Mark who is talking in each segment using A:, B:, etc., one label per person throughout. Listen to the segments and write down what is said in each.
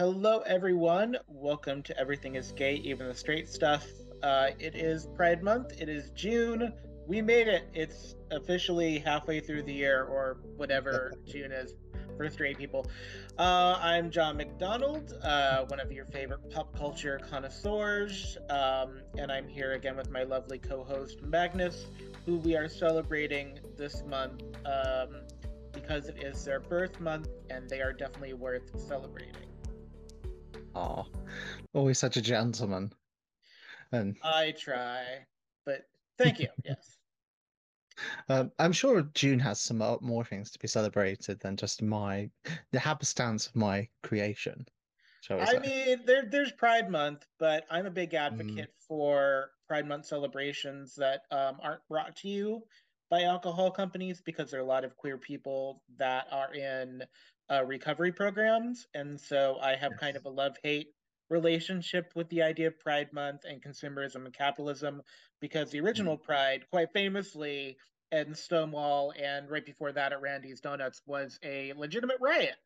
A: Hello, everyone. Welcome to Everything is Gay, Even the Straight Stuff. Uh, it is Pride Month. It is June. We made it. It's officially halfway through the year, or whatever June is for straight people. Uh, I'm John McDonald, uh, one of your favorite pop culture connoisseurs, um, and I'm here again with my lovely co host Magnus, who we are celebrating this month um, because it is their birth month and they are definitely worth celebrating.
B: Oh, always such a gentleman. And
A: I try, but thank you. yes.
B: Um, I'm sure June has some more things to be celebrated than just my the happenstance of my creation.
A: So I mean, there there's Pride Month, but I'm a big advocate mm. for Pride Month celebrations that um, aren't brought to you by alcohol companies because there are a lot of queer people that are in uh, recovery programs, and so I have yes. kind of a love hate relationship with the idea of Pride Month and consumerism and capitalism because the original mm. Pride, quite famously, and Stonewall, and right before that at Randy's Donuts, was a legitimate riot.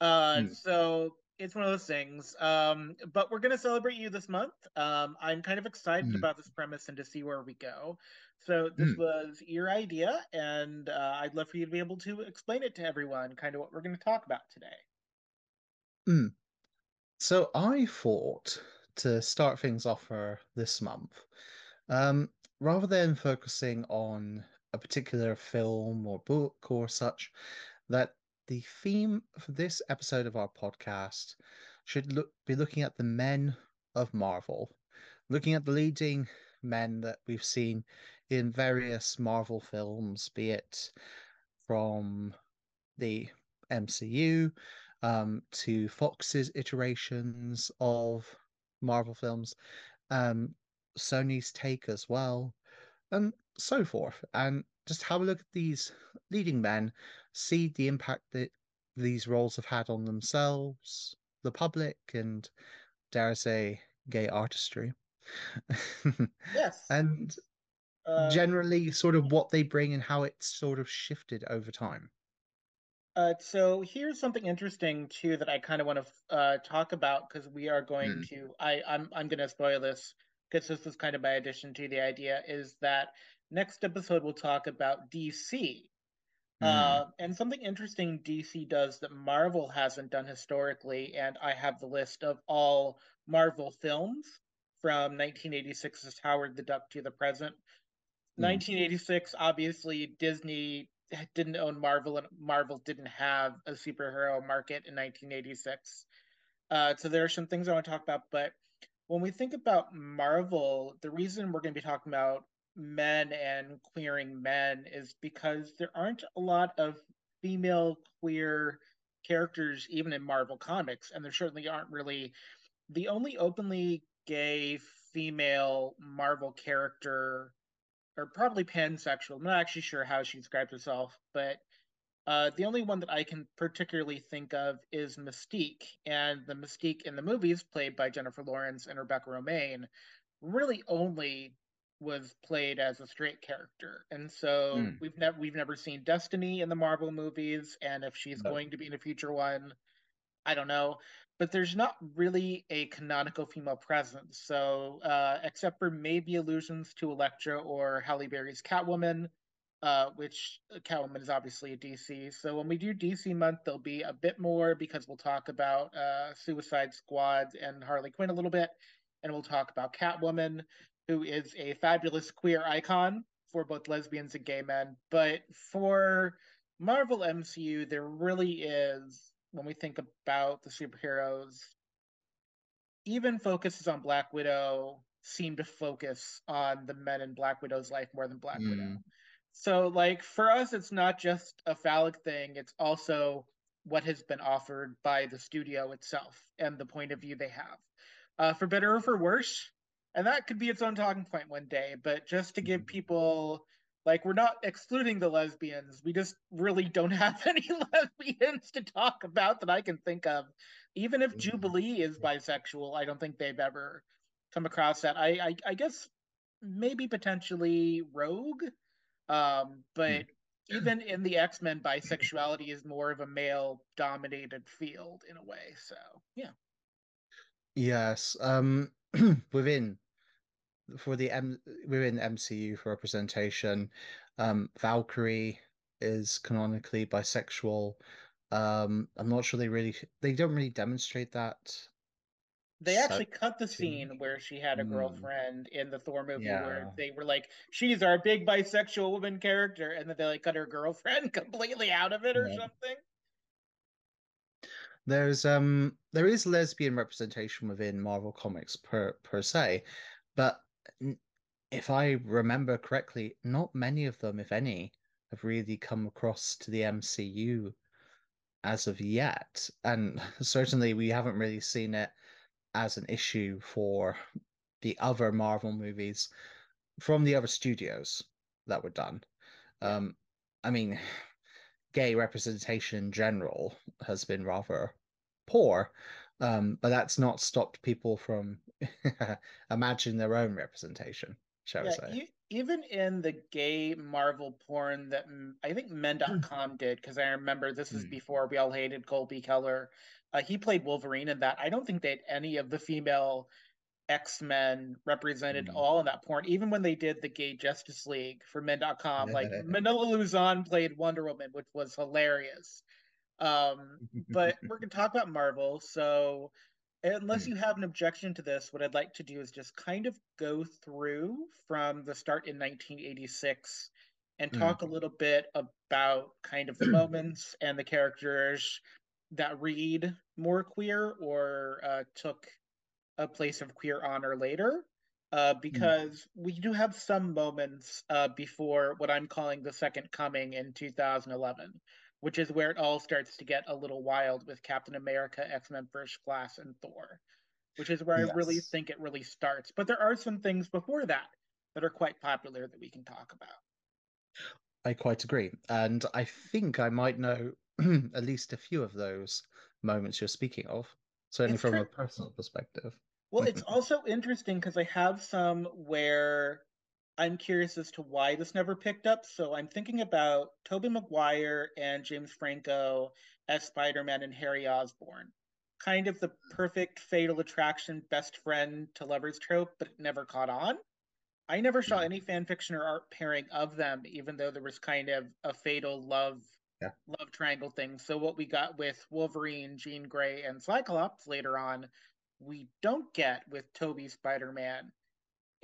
A: Uh, mm. So it's one of those things. Um, but we're going to celebrate you this month. Um, I'm kind of excited mm. about this premise and to see where we go. So this mm. was your idea, and uh, I'd love for you to be able to explain it to everyone, kind of what we're going to talk about today.
B: Mm. So I thought to start things off for this month, um, rather than focusing on a particular film or book or such, that the theme for this episode of our podcast should look be looking at the men of Marvel, looking at the leading men that we've seen in various Marvel films, be it from the MCU um, to Fox's iterations of Marvel films, um, Sony's take as well, and so forth. And just have a look at these leading men, see the impact that these roles have had on themselves, the public, and dare I say, gay artistry.
A: yes.
B: and uh, generally, sort of what they bring and how it's sort of shifted over time.
A: Uh, so here's something interesting too that I kind of want to uh, talk about because we are going mm. to. I I'm I'm going to spoil this because this is kind of my addition to the idea is that next episode we'll talk about DC. Mm. Uh, and something interesting DC does that Marvel hasn't done historically, and I have the list of all Marvel films from 1986's Howard the Duck to the present. Mm. 1986, obviously, Disney didn't own Marvel, and Marvel didn't have a superhero market in 1986. Uh, so there are some things I want to talk about, but when we think about Marvel, the reason we're going to be talking about men and queering men is because there aren't a lot of female queer characters even in Marvel comics, and there certainly aren't really the only openly gay female Marvel character or probably pansexual. I'm not actually sure how she describes herself, but uh, the only one that I can particularly think of is Mystique, and the Mystique in the movies, played by Jennifer Lawrence and Rebecca Romijn, really only was played as a straight character, and so mm. we've never we've never seen Destiny in the Marvel movies, and if she's no. going to be in a future one, I don't know but there's not really a canonical female presence. So, uh, except for maybe allusions to Elektra or Halle Berry's Catwoman, uh, which uh, Catwoman is obviously a DC. So, when we do DC month, there'll be a bit more because we'll talk about uh, Suicide Squad and Harley Quinn a little bit, and we'll talk about Catwoman, who is a fabulous queer icon for both lesbians and gay men. But for Marvel MCU, there really is when we think about the superheroes, even focuses on Black Widow seem to focus on the men in Black Widow's life more than Black mm. Widow. So, like, for us, it's not just a phallic thing, it's also what has been offered by the studio itself and the point of view they have. Uh, for better or for worse, and that could be its own talking point one day, but just to give mm-hmm. people like we're not excluding the lesbians. We just really don't have any lesbians to talk about that I can think of. Even if mm-hmm. Jubilee is bisexual, I don't think they've ever come across that. I I, I guess maybe potentially Rogue, um, but hmm. even in the X Men, bisexuality is more of a male dominated field in a way. So yeah.
B: Yes. Um, within for the M within MCU for representation, um, Valkyrie is canonically bisexual. Um, I'm not sure they really they don't really demonstrate that
A: They actually cut the scene where she had a
B: Mm,
A: girlfriend in the Thor movie where they were like, she's our big bisexual woman character, and then they like cut her girlfriend completely out of it or
B: yeah.
A: something.
B: There's um there is lesbian representation within Marvel Comics per per se, but if I remember correctly, not many of them, if any, have really come across to the MCU as of yet. And certainly we haven't really seen it as an issue for the other Marvel movies from the other studios that were done. Um, I mean, gay representation in general has been rather poor, um, but that's not stopped people from imagining their own representation, shall we say.
A: e even in the gay Marvel porn that mm, I think Men.com did, because I remember this is
B: Mm,
A: before we all hated Colby Keller. Uh, he played Wolverine in that. I don't think that any of the female X-Men represented
B: mm.
A: all in that porn. Even when they did the gay Justice League for Men.com, like Manila Luzon played Wonder Woman, which was hilarious. Um, but we're gonna talk about Marvel, so unless
B: Mm,
A: you have an objection to this, what I'd like to do is just kind of go through from the start in 1986 and
B: mm.
A: talk a little bit about kind of the moments and the characters that read more queer or uh, took a place of queer honor later. Uh,
B: Mm.
A: because we do have some moments uh, before what I'm calling the second coming in 2011, which is where it all starts to get a little wild with Captain America, X Men First Class, and Thor, which is where I really think it really starts. But there are some things before that that are quite popular that we can talk about.
B: I quite agree. And I think I might know at least a few of those moments you're speaking of, certainly
A: It's
B: from
A: kind
B: a personal perspective.
A: well, it's also interesting because I have some where I'm curious as to why this never picked up. So I'm thinking about Tobey Maguire and James Franco as Spider-Man and Harry Osborn. Kind of the perfect fatal attraction best friend to lovers trope, but it never caught on. I never saw
B: Mm.
A: any fan fiction or art pairing of them, even though there was kind of a fatal love
B: Yeah.
A: love triangle thing. So what we got with Wolverine, Jean Grey, and Cyclops later on, we don't get with Tobey Spider-Man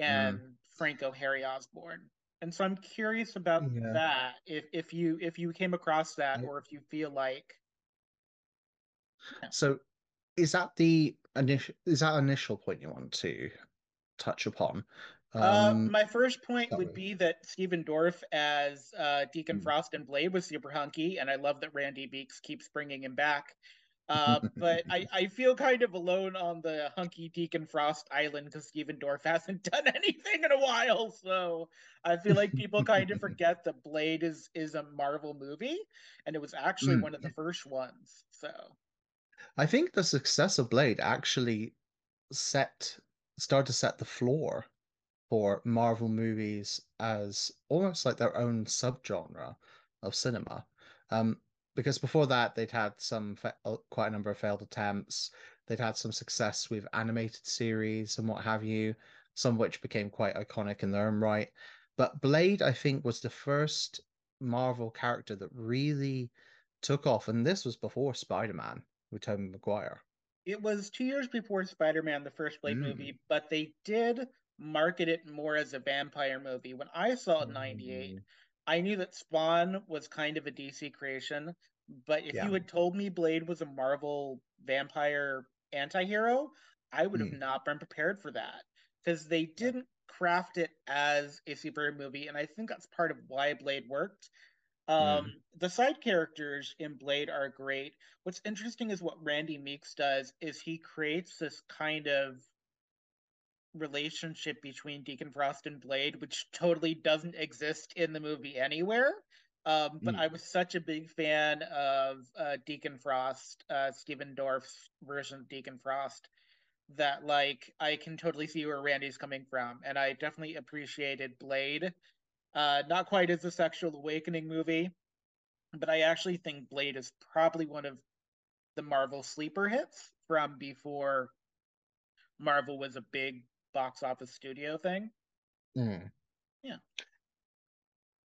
B: Mm.
A: and Franco Harry Osborn. And so I'm curious about
B: Yeah.
A: that. If if you if you came across that or if you feel like yeah.
B: so is that the initial is that initial point you want to touch upon?
A: Uh,
B: Um,
A: my first point would
B: way.
A: be that Stephen Dorff as uh, Deacon
B: Mm.
A: Frost and Blade was super hunky, and I love that Randy Meeks keeps bringing him back. Uh, but I, I feel kind of alone on the hunky Deacon Frost island because Stephen Dorff hasn't done anything in a while. So I feel like people kind of forget that Blade is is a Marvel movie, and it was actually
B: Mm.
A: one of the first ones. So
B: I think the success of Blade actually set started to set the floor for Marvel movies as almost like their own subgenre of cinema. Um, because before that, they'd had some fa uh, quite a number of failed attempts. They'd had some success with animated series and what have you, some of which became quite iconic in their own right. But Blade, I think, was the first Marvel character that really took off, and this was before Spider-Man with Tobey Maguire.
A: it was two years before Spider-Man, the first Blade
B: Mm.
A: movie, but they did market it more as a vampire movie. When I saw it in '98,
B: Mm.
A: I knew that Spawn was kind of a DC creation, but if you had told me Blade was a Marvel vampire anti-hero, I would have
B: Mm.
A: not been prepared for that because they didn't craft it as a superhero movie, and I think that's part of why Blade worked.
B: Mm.
A: Um, the side characters in Blade are great. What's interesting is what Randy Meeks does is he creates this kind of relationship between Deacon Frost and Blade, which totally doesn't exist in the movie anywhere. Um, but I
B: Mm.
A: was such a big fan of uh, Deacon Frost, uh, Stephen Dorff's version of Deacon Frost, that like I can totally see where Randy's coming from, and I definitely appreciated Blade. Uh, not quite as a sexual awakening movie, but I actually think Blade is probably one of the Marvel sleeper hits from before Marvel was a big box office studio thing.
B: Mm.
A: Yeah.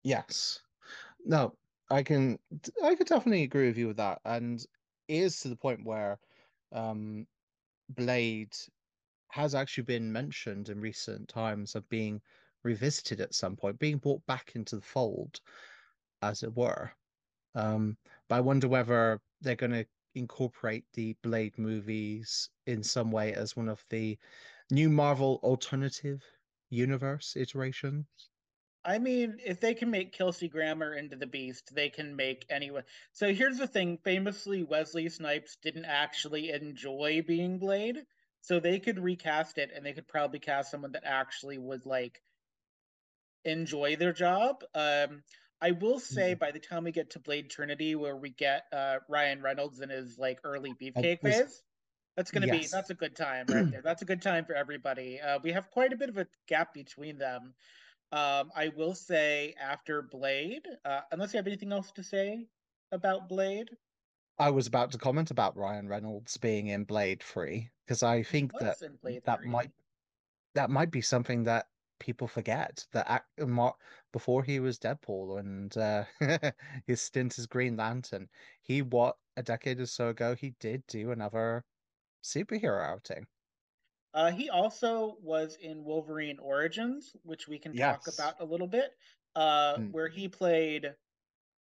B: Yes. No, I can I could definitely agree with you with that. And it is to the point where um Blade has actually been mentioned in recent times of being revisited at some point, being brought back into the fold, as it were. Um, but I wonder whether they're going to incorporate the Blade movies in some way as one of the new Marvel alternative universe iterations.
A: I mean, if they can make Kelsey Grammer into the Beast, they can make anyone. So here's the thing: famously, Wesley Snipes didn't actually enjoy being Blade, so they could recast it, and they could probably cast someone that actually would like enjoy their job. Um, I will say, mm-hmm. by the time we get to Blade Trinity, where we get uh, Ryan Reynolds in his like early beefcake phase, that's gonna yes. be that's a good time right there. That's a good time for everybody. Uh, we have quite a bit of a gap between them. Um, I will say after Blade, uh, unless you have anything else to say about Blade.
B: I was about to comment about Ryan Reynolds being in Blade 3 because I think that that 3. might that might be something that people forget that Mark before he was Deadpool and uh, his stint as Green Lantern, he what a decade or so ago he did do another superhero outing.
A: Uh, he also was in Wolverine Origins, which we can yes. talk about a little bit, uh, mm. where he played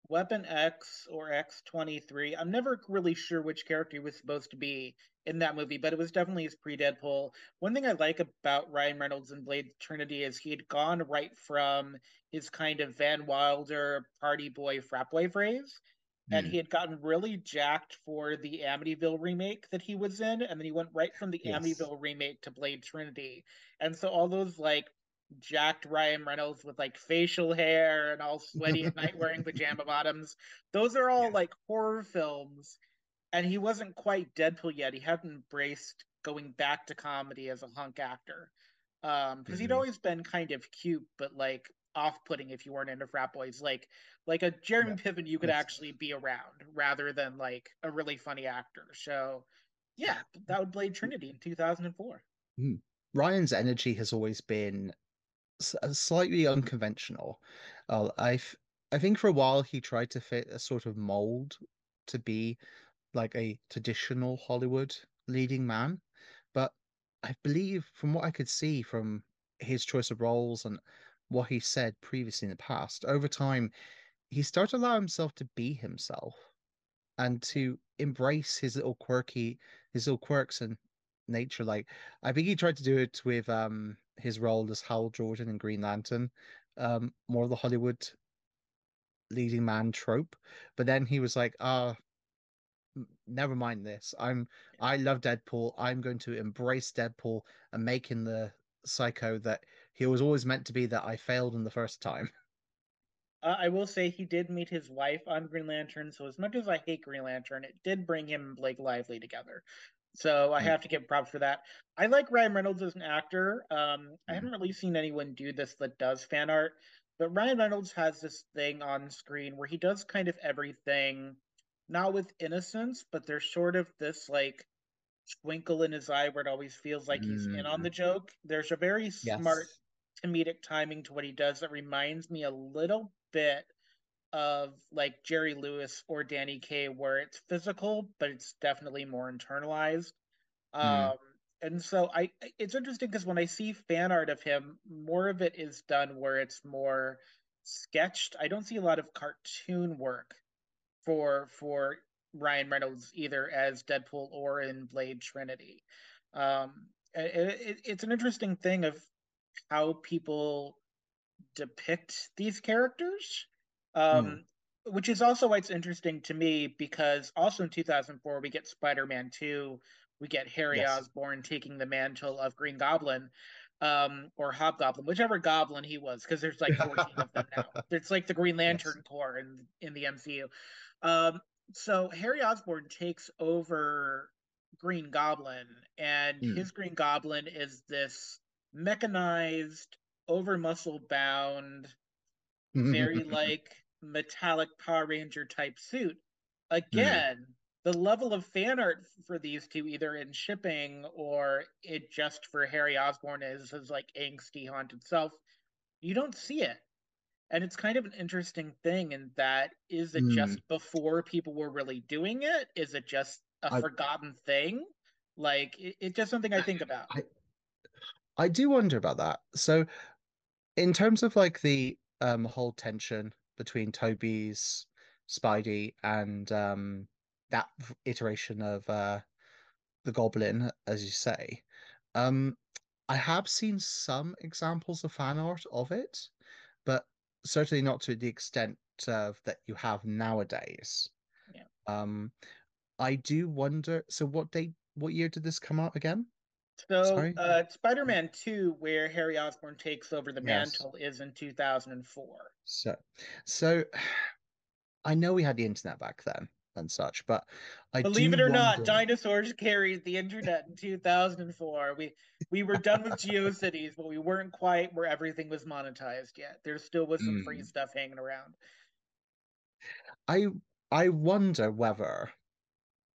A: Weapon X or X23. I'm never really sure which character he was supposed to be in that movie, but it was definitely his pre Deadpool. One thing I like about Ryan Reynolds in Blade Trinity is he had gone right from his kind of Van Wilder party boy frat boy phrase and hmm. he had gotten really jacked for the Amityville remake that he was in, and then he went right from the yes. Amityville remake to Blade Trinity, and so all those like jacked Ryan Reynolds with like facial hair and all sweaty at night wearing pajama bottoms, those are all yeah. like horror films, and he wasn't quite Deadpool yet. He hadn't embraced going back to comedy as a hunk actor, um, because mm-hmm. he'd always been kind of cute, but like off-putting if you weren't into frat boys. Like like a Jeremy yeah. Piven, you could yes. actually be around rather than like a really funny actor. So yeah, that would Blade Trinity in 2004.
B: Mm. Ryan's energy has always been uh, slightly unconventional. Uh, I I think for a while he tried to fit a sort of mold to be like a traditional Hollywood leading man, but I believe from what I could see from his choice of roles and what he said previously in the past, over time, he started to allow himself to be himself and to embrace his little quirky, his little quirks and nature. Like I think he tried to do it with um his role as Hal Jordan in Green Lantern, um, more of the Hollywood leading man trope. But then he was like, ah, never mind this. I'm I love Deadpool. I'm going to embrace Deadpool and make him the psycho that he was always meant to be that I failed in the first time.
A: Uh, I will say he did meet his wife on Green Lantern, so as much as I hate Green Lantern, it did bring him and Blake Lively together. So I mm. have to give props for that. I like Ryan Reynolds as an actor. Um, mm. I haven't really seen anyone do this that does fan art, but Ryan Reynolds has this thing on screen where he does kind of everything, not with innocence, but there's sort of this like twinkle in his eye where it always feels like he's mm. in on the mm. joke. There's a very smart yes. Comedic timing to what he does that reminds me a little bit of like Jerry Lewis or Danny Kaye, where it's physical, but it's definitely more internalized. Mm. Um, and so I, it's interesting because when I see fan art of him, more of it is done where it's more sketched. I don't see a lot of cartoon work for for Ryan Reynolds either as Deadpool or in Blade Trinity. Um, it, it, it's an interesting thing of how people depict these characters, um, mm. which is also why it's interesting to me because also in 2004 we get Spider-Man 2, we get Harry yes. Osborn taking the mantle of Green Goblin. Um, or Hobgoblin, whichever Goblin he was, because there's like 14 of them now. It's like the Green Lantern yes. Corps in in the MCU. Um, so Harry Osborn takes over Green Goblin, and mm. his Green Goblin is this mechanized, over muscle bound, very like metallic Power Ranger type suit. Again, mm. the level of fan art for these two, either in shipping or it just for Harry Osborn as his like angsty haunted self, you don't see it. And it's kind of an interesting thing in that is it mm. just before people were really doing it? Is it just a I, forgotten thing? Like it, it's just something I think about.
B: I, I do wonder about that. So in terms of like the um whole tension between Tobey's Spidey and um that iteration of uh, the Goblin, as you say. Um, I have seen some examples of fan art of it, but certainly not to the extent of that you have nowadays.
A: Yeah.
B: Um, I do wonder. So, what date? What year did this come out again?
A: So, uh, Spider-Man Two, where Harry Osborn takes over the yes. mantle, is in two thousand and four.
B: So, so I know we had the internet back then, and such. But I
A: believe it or
B: wonder...
A: not, dinosaurs carried the internet in 2004. We we were done with GeoCities, but we weren't quite where everything was monetized yet. There still was some mm. free stuff hanging around.
B: I I wonder whether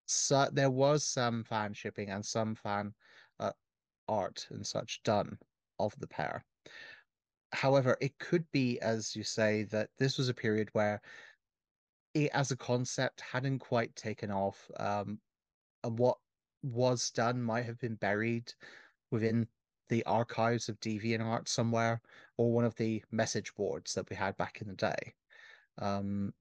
B: so there was some fan shipping and some fan art and such done of the pair. However, it could be, as you say, that this was a period where it as a concept hadn't quite taken off. Um, and what was done might have been buried within the archives of DeviantArt somewhere, or one of the message boards that we had back in the day. Um,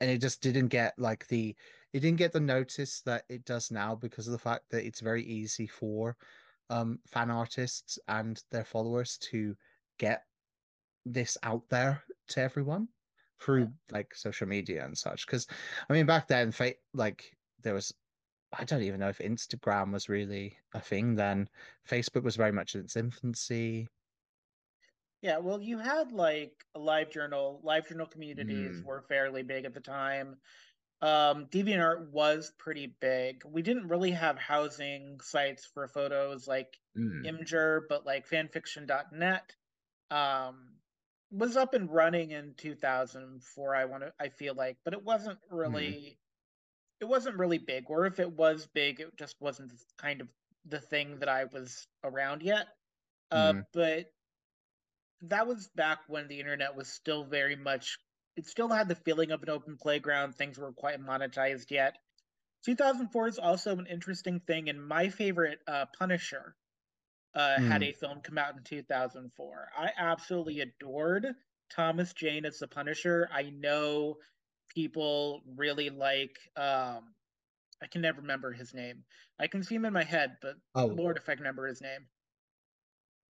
B: and it just didn't get like the it didn't get the notice that it does now because of the fact that it's very easy for um, fan artists and their followers to get this out there to everyone through like social media and such. Because I mean, back then, like there was, I don't even know if Instagram was really a thing then. Facebook was very much in its infancy.
A: Yeah, well, you had like a live journal. Live journal communities mm. were fairly big at the time. Um, DeviantArt was pretty big. We didn't really have housing sites for photos like mm. Imgur, but like fanfiction.net. Um, was up and running in 2004 i want to i feel like but it wasn't really mm. it wasn't really big or if it was big it just wasn't kind of the thing that i was around yet mm. uh, mm-hmm. but that was back when the internet was still very much it still had the feeling of an open playground things were quite monetized yet 2004 is also an interesting thing and my favorite uh, punisher uh, mm. had a film come out in 2004. I absolutely adored Thomas Jane as the Punisher. I know people really like. Um, I can never remember his name. I can see him in my head, but oh. Lord, if I can remember his name.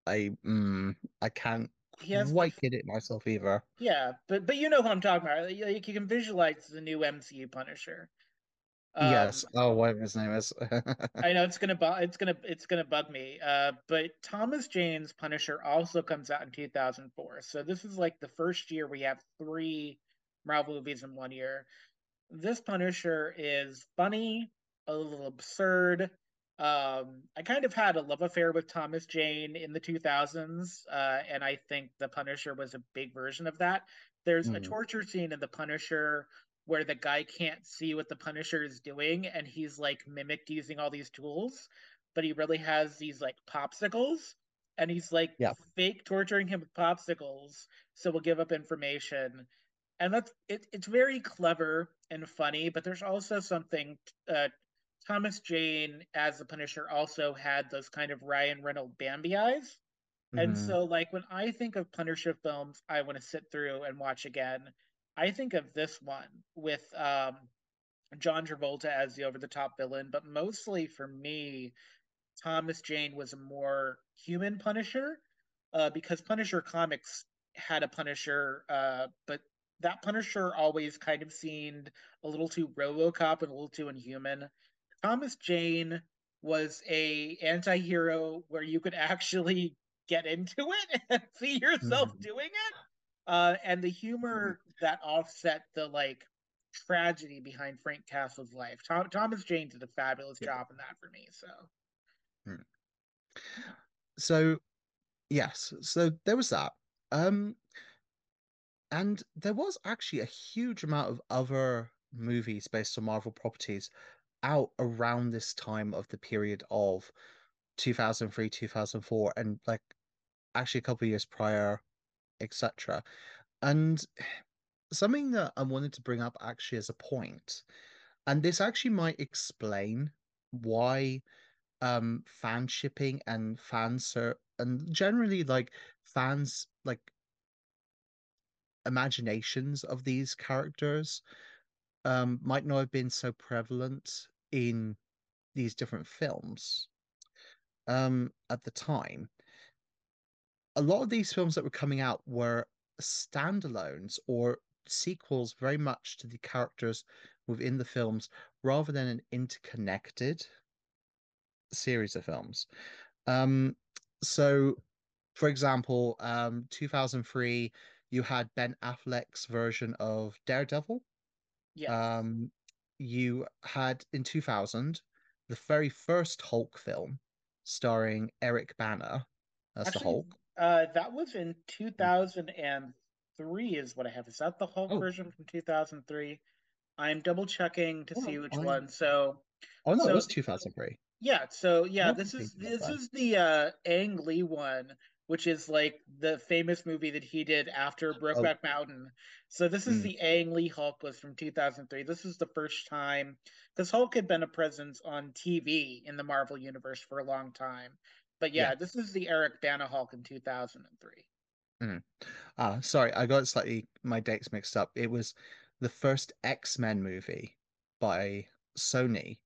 B: I mm, I can't he has quite get it myself either.
A: Yeah, but but you know who I'm talking about. Like you can visualize the new MCU Punisher.
B: Um, yes. Oh, whatever his name is.
A: I know it's gonna bu- it's gonna it's gonna bug me. Uh, but Thomas Jane's Punisher also comes out in 2004. So this is like the first year we have three Marvel movies in one year. This Punisher is funny, a little absurd. Um, I kind of had a love affair with Thomas Jane in the 2000s, uh, and I think the Punisher was a big version of that. There's mm. a torture scene in the Punisher where the guy can't see what the Punisher is doing and he's like mimicked using all these tools, but he really has these like popsicles and he's like yeah. fake torturing him with popsicles so we'll give up information and that's it, it's very clever and funny but there's also something uh, thomas jane as the punisher also had those kind of ryan reynolds bambi eyes mm-hmm. and so like when i think of punisher films i want to sit through and watch again I think of this one with um, John Travolta as the over the top villain, but mostly for me, Thomas Jane was a more human Punisher uh, because Punisher comics had a Punisher, uh, but that Punisher always kind of seemed a little too RoboCop and a little too inhuman. Thomas Jane was a anti-hero where you could actually get into it and see yourself mm-hmm. doing it uh, and the humor mm-hmm. that offset the like tragedy behind Frank Castle's life. Tom, Thomas Jane did a fabulous yeah. job in that for me. So,
B: hmm. so yes, so there was that. Um, and there was actually a huge amount of other movies based on Marvel properties out around this time of the period of 2003, 2004, and like actually a couple years prior, etc. And something that I wanted to bring up actually as a point, and this actually might explain why um fan shipping and fans are and generally like fans like imaginations of these characters um might not have been so prevalent in these different films um at the time a lot of these films that were coming out were standalones or sequels very much to the characters within the films rather than an interconnected series of films. Um, so, for example, um, 2003, you had Ben Affleck's version of Daredevil.
A: Yes.
B: Um, you had in 2000 the very first Hulk film starring Eric Bana as
A: Actually,
B: the Hulk.
A: Uh, that was in 2003, is what I have. Is that the Hulk
B: Oh.
A: version from 2003? I'm double checking to
B: Oh,
A: see which
B: I-
A: one. So,
B: Oh no,
A: So-
B: it was 2003.
A: yeah, so yeah, this is this is the uh Ang Lee one, which is like the famous movie that he did after Brokeback Mountain. So this is
B: Mm.
A: the Ang Lee Hulk was from 2003. This is the first time because Hulk had been a presence on TV in the Marvel universe for a long time. But yeah,
B: Yeah.
A: this is the Eric Bana Hulk in 2003.
B: Ah, sorry, I got slightly my dates mixed up. It was the first X-Men movie by Sony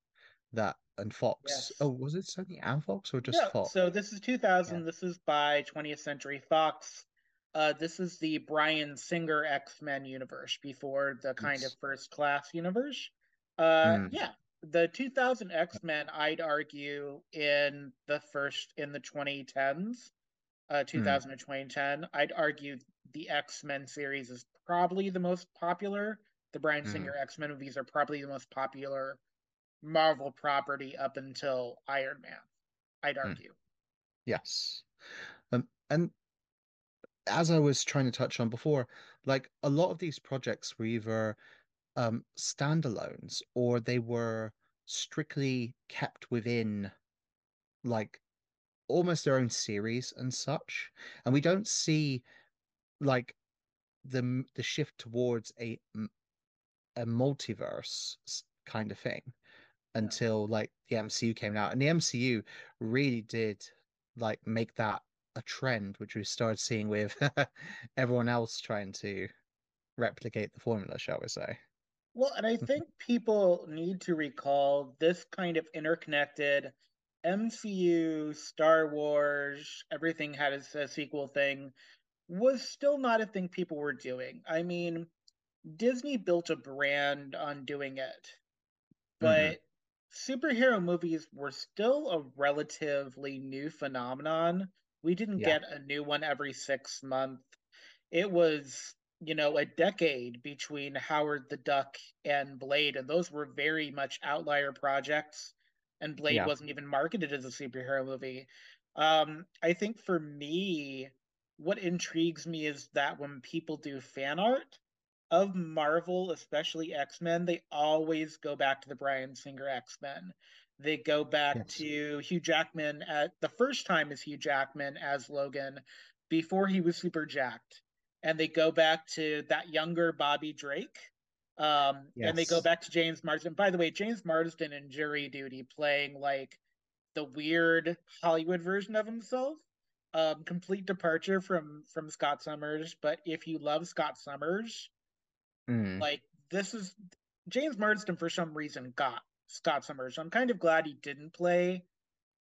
B: that and Fox.
A: Yes.
B: Oh, was it Sony and Fox or just
A: Yeah,
B: Fox?
A: so this is 2000. This is by 20th Century Fox. Uh, this is the Bryan Singer X-Men universe before the kind
B: Yes.
A: of first class universe. Uh,
B: Mm.
A: yeah, the 2000 X-Men, I'd argue in the first in the 2010s, uh, 2000 to 2010, I'd argue the X-Men series is probably the most popular. The Bryan
B: Mm.
A: Singer X-Men movies are probably the most popular Marvel property up until Iron Man. I'd
B: Mm.
A: argue.
B: Yes. Um, and as I was trying to touch on before, like a lot of these projects were either um standalones or they were strictly kept within like almost their own series and such. And we don't see like the the shift towards a a multiverse kind of thing until like the MCU came out. And the MCU really did like make that a trend, which we started seeing with everyone else trying to replicate the formula, shall we say.
A: Well, and I think people need to recall this kind of interconnected MCU, Star Wars, everything had a, a sequel thing was still not a thing people were doing. I mean, Disney built a brand on doing it, mm-hmm. but superhero movies were still a relatively new phenomenon. We didn't
B: Yeah.
A: get a new one every six months. It was, you know, a decade between Howard the Duck and Blade, and those were very much outlier projects. And Blade
B: Yeah.
A: wasn't even marketed as a superhero movie. Um, I think for me, what intrigues me is that when people do fan art of Marvel, especially X-Men, they always go back to the Bryan Singer X-Men. They go back
B: Yes.
A: to Hugh Jackman at the first time as Hugh Jackman as Logan before he was super jacked. And they go back to that younger Bobby Drake. Um, and they go back to James Marsden. By the way, James Marsden in Jury Duty playing like the weird Hollywood version of himself. Um, complete departure from from Scott Summers. But if you love Scott Summers,
B: Mm.
A: like this is James Marsden for some reason got Scott Summers. I'm kind of glad he didn't play.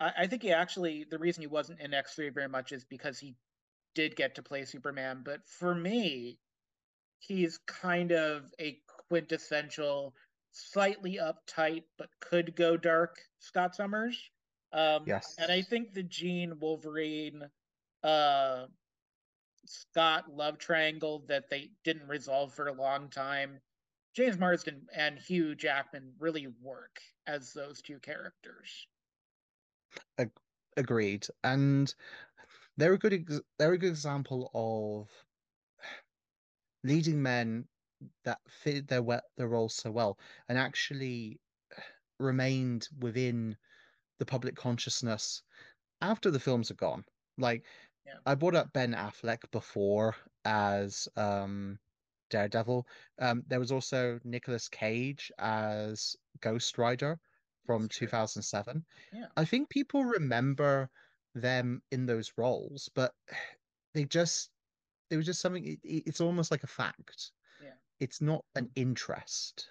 A: I, I think he actually the reason he wasn't in X3 very much is because he did get to play Superman. But for me, he's kind of a quintessential, slightly uptight but could go dark Scott Summers. Um,
B: Yes.
A: and I think the Jean Wolverine, uh, Scott love triangle that they didn't resolve for a long time. James Marsden and Hugh Jackman really work as those two characters.
B: Agreed. And they're a good ex they're a good example of leading men that fitted their their roles so well and actually remained within the public consciousness after the films are gone. Like
A: yeah.
B: I brought up Ben Affleck before as um Daredevil. Um, there was also Nicolas Cage as Ghost Rider from 2007.
A: Yeah.
B: I think people remember them in those roles, but they just it was just something. It, it's almost like a fact.
A: Yeah.
B: It's not an interest.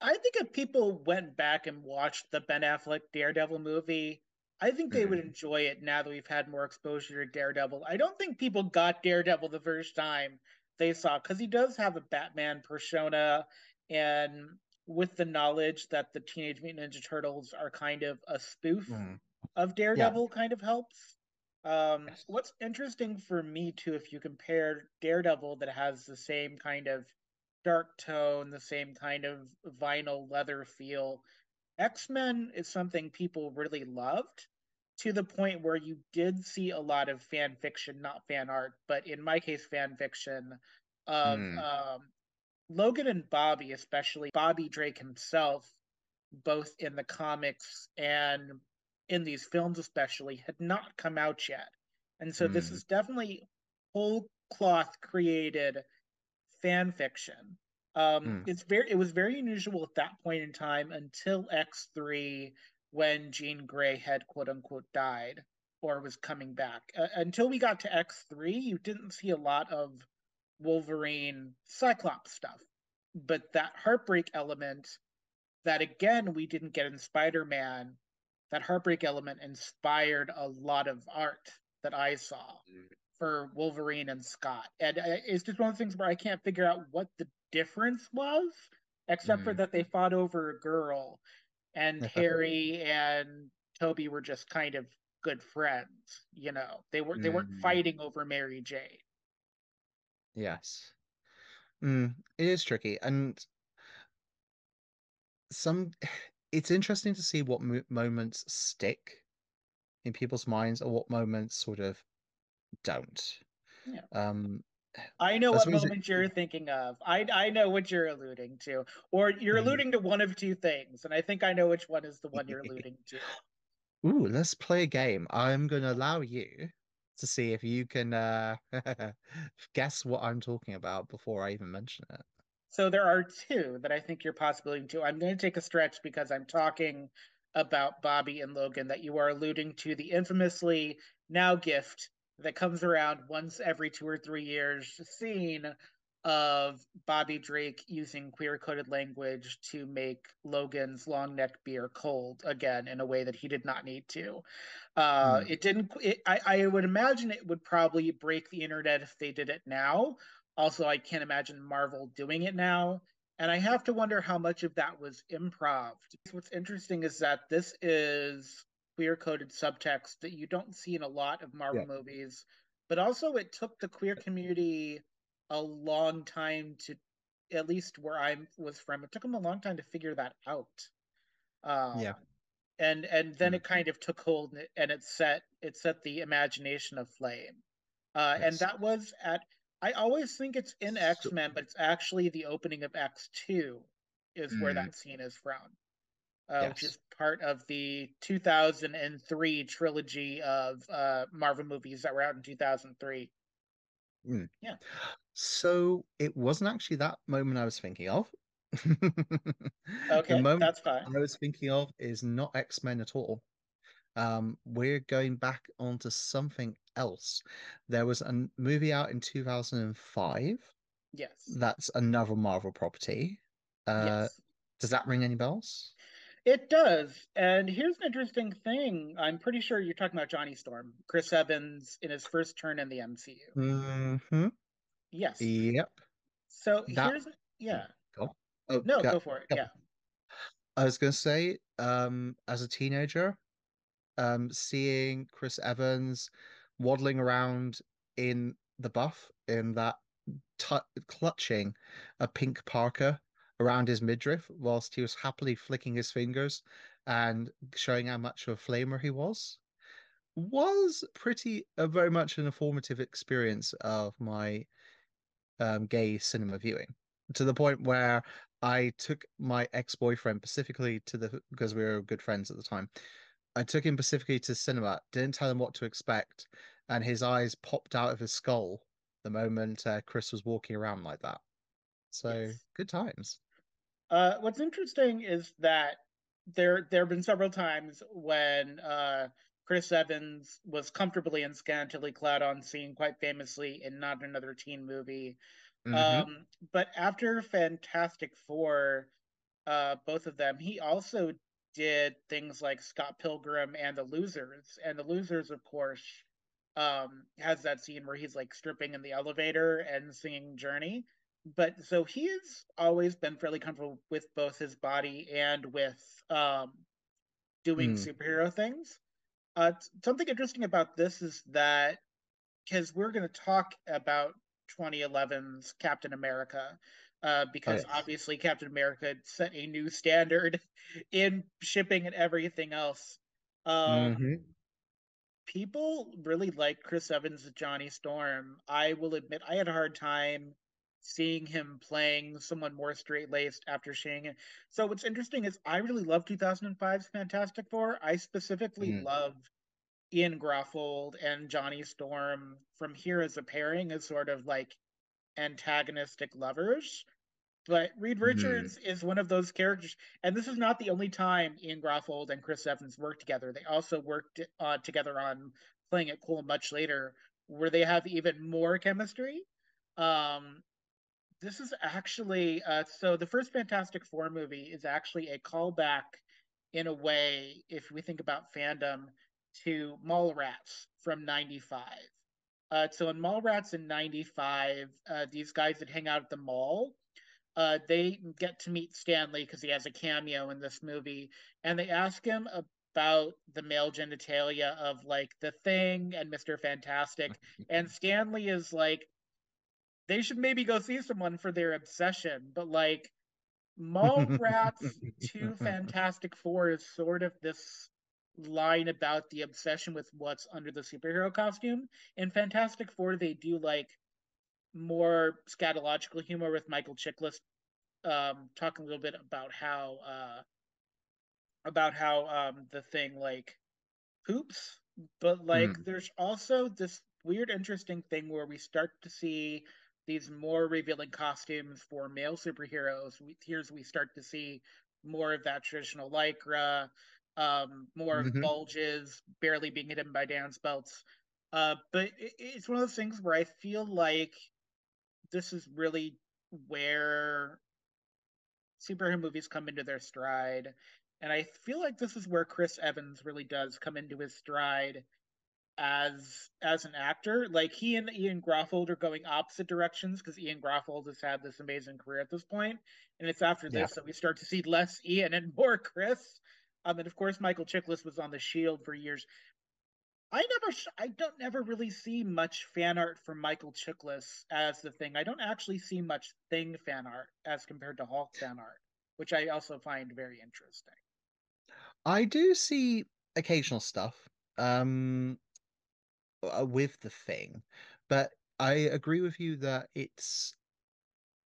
A: I think if people went back and watched the Ben Affleck Daredevil movie, I think they would enjoy it now that we've had more exposure to Daredevil. I don't think people got Daredevil the first time they saw because he does have a Batman persona, and with the knowledge that the Teenage Mutant Ninja Turtles are kind of a spoof mm. of Daredevil, yeah. kind of helps. Um, yes. What's interesting for me too, if you compare Daredevil that has the same kind of dark tone, the same kind of vinyl leather feel, X Men is something people really loved to the point where you did see a lot of fan fiction, not fan art, but in my case, fan fiction of mm. um, Logan and Bobby, especially Bobby Drake himself, both in the comics and in these films, especially, had not come out yet. And so mm. this is definitely whole cloth created fan fiction. Um, mm. It's very it was very unusual at that point in time until X three when Jean Grey had quote unquote died or was coming back. Uh, until we got to X3, you didn't see a lot of Wolverine Cyclops stuff. But that heartbreak element that again we didn't get in Spider-Man, that heartbreak element inspired a lot of art that I saw mm. for Wolverine and Scott. And uh, it's just one of the things where I can't figure out what the difference was, except mm. for that they fought over a girl and Harry and Tobey were just kind of good friends. You know, they were they weren't mm. fighting over Mary Jane.
B: Yes, mm, it is tricky, and some. It's interesting to see what mo- moments stick in people's minds, or what moments sort of don't.
A: Yeah.
B: Um,
A: I know what moment you're thinking of. I I know what you're alluding to, or you're mm. alluding to one of two things, and I think I know which one is the one you're alluding to.
B: Ooh, let's play a game. I'm going to allow you to see if you can uh, guess what I'm talking about before I even mention it.
A: So there are two that I think you're possibly to. I'm going to take a stretch because I'm talking about Bobby and Logan that you are alluding to the infamously now gift that comes around once every two or three years scene of Bobby Drake using queer coded language to make Logan's long neck beer cold again in a way that he did not need to. Uh, mm. It didn't, it, I, I would imagine it would probably break the internet if they did it now. Also, I can't imagine Marvel doing it now. And I have to wonder how much of that was improv. What's interesting is that this is queer coded subtext that you don't see in a lot of Marvel yeah. movies. But also, it took the queer community a long time to, at least where I was from, it took them a long time to figure that out.
B: Um, yeah.
A: And and then mm-hmm. it kind of took hold and it set it set the imagination aflame. Uh, yes. And that was at I always think it's in X Men, but it's actually the opening of X Two is mm. where that scene is from uh, yes. which is part of the 2003 trilogy of uh, Marvel movies that were out in 2003.
B: Mm.
A: Yeah.
B: So it wasn't actually that moment I was thinking of.
A: okay,
B: the moment
A: that's fine.
B: I was thinking of is not X Men at all. Um, we're going back onto something else. There was a movie out in 2005.
A: Yes.
B: That's another Marvel property. Uh, yes. Does that ring any bells?
A: It does. And here's an interesting thing. I'm pretty sure you're talking about Johnny Storm, Chris Evans in his first turn in the MCU.
B: Mm-hmm.
A: Yes.
B: Yep.
A: So that... here's yeah.
B: Go. Oh,
A: no, go, go for it. Go. Yeah.
B: I was gonna say, um, as a teenager, um, seeing Chris Evans waddling around in the buff in that t- clutching a pink Parker around his midriff whilst he was happily flicking his fingers and showing how much of a flamer he was was pretty uh, very much an informative experience of my um, gay cinema viewing. to the point where I took my ex-boyfriend specifically to the because we were good friends at the time. I took him specifically to cinema, didn't tell him what to expect, and his eyes popped out of his skull the moment uh, Chris was walking around like that. So
A: Yes.
B: good times.
A: Uh, what's interesting is that there there have been several times when uh, Chris Evans was comfortably and scantily clad on scene, quite famously in not another teen movie.
B: hmm
A: Um, but after Fantastic Four, uh, both of them, he also did things like Scott Pilgrim and The Losers. And The Losers, of course, um, has that scene where he's like stripping in the elevator and singing Journey. But so he's always been fairly comfortable with both his body and with um, doing
B: Mm.
A: superhero things. Uh, something interesting about this is that because we're going to talk about 2011's Captain America, uh,
B: Oh
A: because
B: yes.
A: obviously Captain America set a new standard in shipping and everything else. Um,
B: hmm
A: people really like Chris Evans Johnny Storm. I will admit I had a hard time seeing him playing someone more straight laced after seeing it. So what's interesting is I really love 2005's Fantastic Four. I specifically
B: Mm.
A: love Ian Gruffudd and Johnny Storm from here as a pairing as sort of like antagonistic lovers. But Reed
B: Mm.
A: Richards is one of those characters, and this is not the only time Ian Gruffudd and Chris Evans worked together. They also worked uh, together on Playing It Cool much later, where they have even more chemistry. Um, this is actually uh, so the first Fantastic Four movie is actually a callback in a way, if we think about fandom, to Mallrats from '95. Uh, so in Mallrats in '95, uh, these guys that hang out at the mall, uh, they get to meet Stan Lee because he has a cameo in this movie, and they ask him about the male genitalia of like the Thing and Mister Fantastic, and Stan Lee is like, they should maybe go see someone for their obsession, but like Mallrats to Fantastic Four is sort of this line about the obsession with what's under the superhero costume. In Fantastic Four, they do like more scatological humor with Michael Chiklis um, talking a little bit about how uh, about how um, the thing like poops, but like
B: Mm.
A: there's also this weird, interesting thing where we start to see these more revealing costumes for male superheroes. We, here's we start to see more of that traditional lycra, um, more of
B: hmm
A: bulges barely being hidden by dance belts. Uh, but it, it's one of those things where I feel like this is really where superhero movies come into their stride. And I feel like this is where Chris Evans really does come into his stride as as an actor. Like he and Ian Gruffudd are going opposite directions because Ian Gruffudd has had this amazing career at this point, and it's after
B: Yeah.
A: this that we start to see less Ian and more Chris. Um, and of course, Michael Chiklis was on the Shield for years. I never, I don't never really see much fan art from Michael Chiklis as the thing. I don't actually see much Thing fan art as compared to Hulk fan art, which I also find very interesting.
B: I do see occasional stuff um with the thing, but I agree with you that it's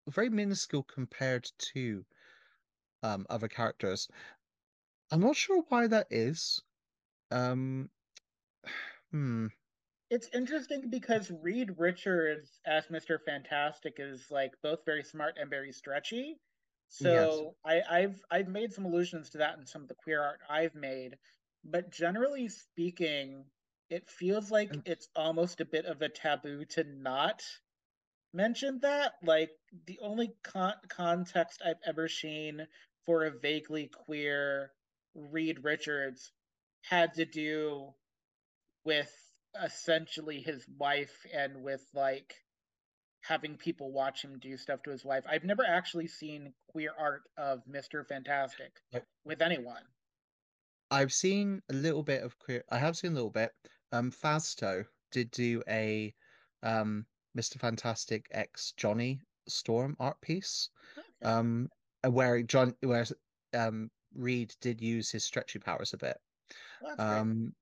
B: very minuscule compared to um other characters. I'm not sure why that is. Um, hmm,
A: It's interesting because Reed Richards as Mr. Fantastic is like both very smart and very stretchy.
B: yes.
A: So I, I've I've made some allusions to that in some of the queer art I've made, but generally speaking, it feels like it's almost a bit of a taboo to not mention that. Like the only con- context I've ever seen for a vaguely queer Reed Richards had to do with essentially his wife and with like having people watch him do stuff to his wife. I've never actually seen queer art of Mr. Fantastic with anyone.
B: I've seen a little bit of queer. I have seen a little bit. Um, Fasto did do a um Mr. Fantastic X Johnny Storm art piece.
A: Okay.
B: Um, where John, where um Reed did use his stretchy powers a bit.
A: Well.
B: Um,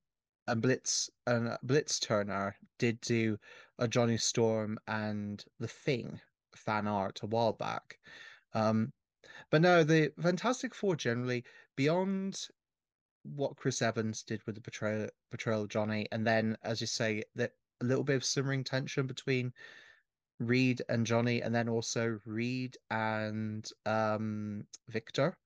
B: and Blitz and Blitz Turner did do a Johnny Storm and the Thing. fan art a while back. Um, but no, the Fantastic Four generally, beyond what Chris Evans did with the portrayal portrayal of Johnny, and then, as you say, that a little bit of simmering tension between Reed and Johnny, and then also Reed and um, Victor.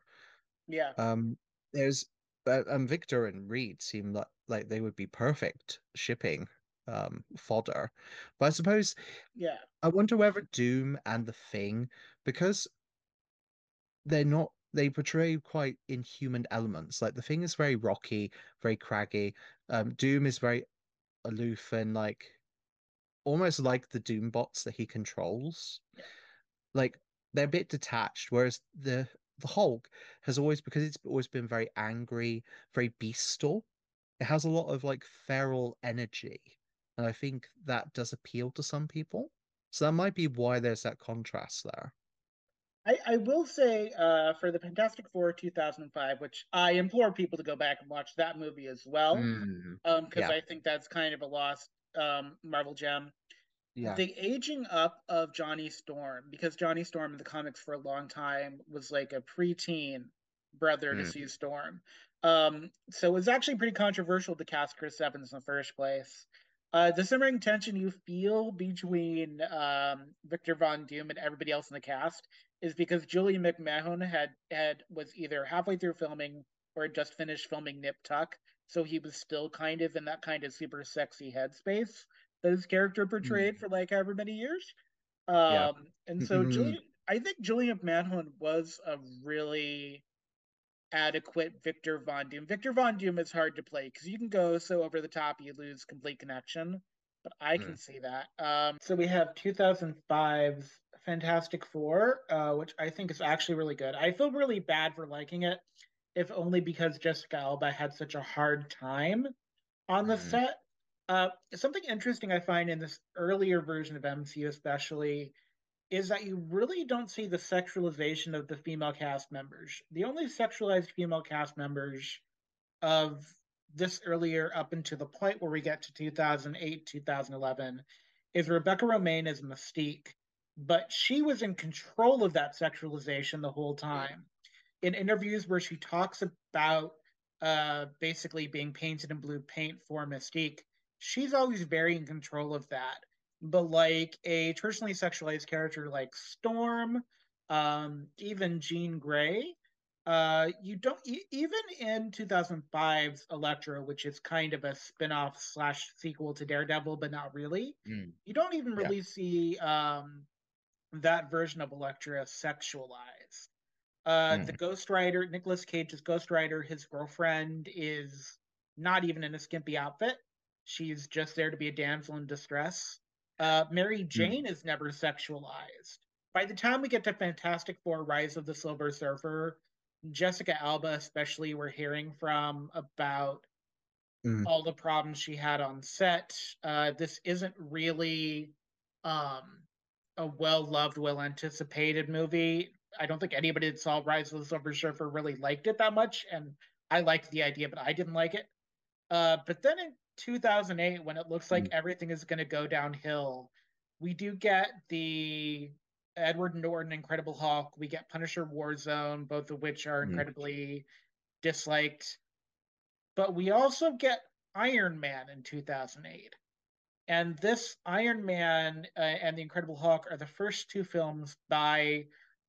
A: Yeah.
B: Um, there's but um, Victor and Reed seem like like they would be perfect shipping um fodder. But I suppose
A: yeah,
B: I wonder whether Doom and the Thing, because they're not they portray quite inhuman elements. Like the Thing is very rocky, very craggy. Um, Doom is very aloof and like almost like the Doom bots that he controls. Like they're a bit detached, whereas the the Hulk has always because it's always been very angry, very beastal. It has a lot of like feral energy, and I think that does appeal to some people. So that might be why there's that contrast there.
A: I, I will say uh, for the Fantastic Four 2005, which I implore people to go back and watch that movie as well, because
B: Mm,
A: um,
B: yeah,
A: I think that's kind of a lost um, Marvel gem.
B: yeah.
A: The aging up of Johnny Storm, because Johnny Storm in the comics for a long time was like a preteen brother to
B: Mm,
A: Sue Storm. Um, so it was actually pretty controversial to cast Chris Evans in the first place. Uh, the simmering tension you feel between um, Victor Von Doom and everybody else in the cast is because Julian McMahon had had was either halfway through filming or had just finished filming Nip Tuck, so he was still kind of in that kind of super sexy headspace that his character portrayed
B: mm,
A: for like however many years.
B: yeah.
A: Um, and so Julie, I think Julian McMahon was a really adequate Victor Von Doom. Victor Von Doom is hard to play because you can go so over the top you lose complete connection. But I can
B: Mm,
A: see that. Um, so we have 2005's Fantastic Four, uh, which I think is actually really good. I feel really bad for liking it, if only because Jessica Alba had such a hard time on the
B: mm,
A: set. Uh, something interesting I find in this earlier version of MCU, especially, is that you really don't see the sexualization of the female cast members. The only sexualized female cast members of this earlier up into the point where we get to 2008, 2011 is Rebecca Romijn as Mystique, but she was in control of that sexualization the whole time. In interviews where she talks about uh, basically being painted in blue paint for Mystique, she's always very in control of that but like a traditionally sexualized character like Storm, um, even Jean Grey, uh, you don't even in 2005's Elektra, which is kind of a spin-off slash sequel to Daredevil, but not really.
B: mm,
A: You don't even
B: yeah.
A: really see um, that version of Elektra sexualized. Uh, the
B: Mm,
A: Ghost Rider, Nicolas Cage's Ghost Rider, his girlfriend is not even in a skimpy outfit. She's just there to be a damsel in distress. Uh, Mary
B: mm,
A: Jane is never sexualized. By the time we get to Fantastic Four Rise of the Silver Surfer, Jessica Alba, especially, we're hearing from about
B: mm,
A: all the problems she had on set. Uh, this isn't really um, a well loved, well anticipated movie. I don't think anybody that saw Rise of the Silver Surfer really liked it that much, and I liked the idea, but I didn't like it. Uh, but then in 2008, when it looks like
B: mm,
A: everything is going to go downhill, we do get the Edward Norton Incredible Hulk. We get Punisher Warzone, both of which are
B: mm,
A: incredibly disliked. But we also get Iron Man in 2008. And this Iron Man uh, and the Incredible Hulk are the first two films by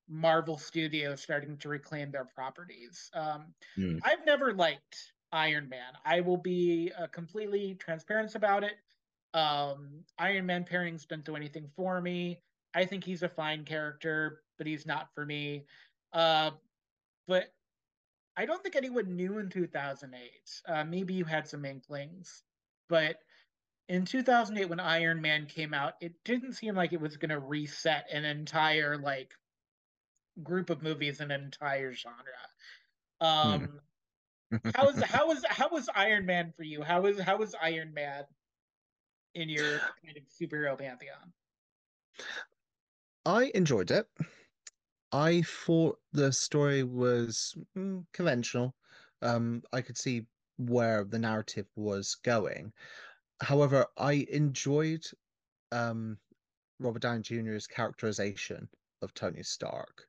A: Marvel Studios starting to reclaim their properties. Um,
B: mm,
A: I've never liked Iron Man. I will be uh, completely transparent about it. Um, Iron Man pairings don't do anything for me. I think he's a fine character, but he's not for me. Uh, but I don't think anyone knew in 2008. Uh, maybe you had some inklings, but in 2008 when Iron Man came out, it didn't seem like it was going to reset an entire like group of movies, an entire genre.
B: mm.
A: Um, how is how is how was Iron Man for you? How is how was Iron Man in your kind of superhero pantheon?
B: I enjoyed it. I thought the story was mm, conventional. Um, I could see where the narrative was going. However, I enjoyed um Robert Downey Jr.'s characterization of Tony Stark.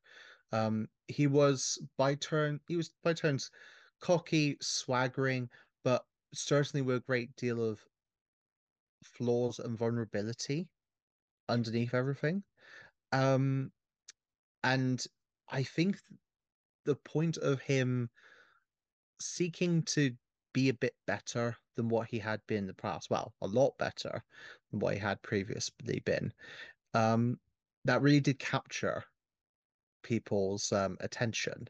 B: Um, he was by turn he was by turns cocky, swaggering, but certainly with a great deal of flaws and vulnerability underneath everything. Um, and I think the point of him seeking to be a bit better than what he had been in the past, well, a lot better than what he had previously been, um, that really did capture people's um, attention.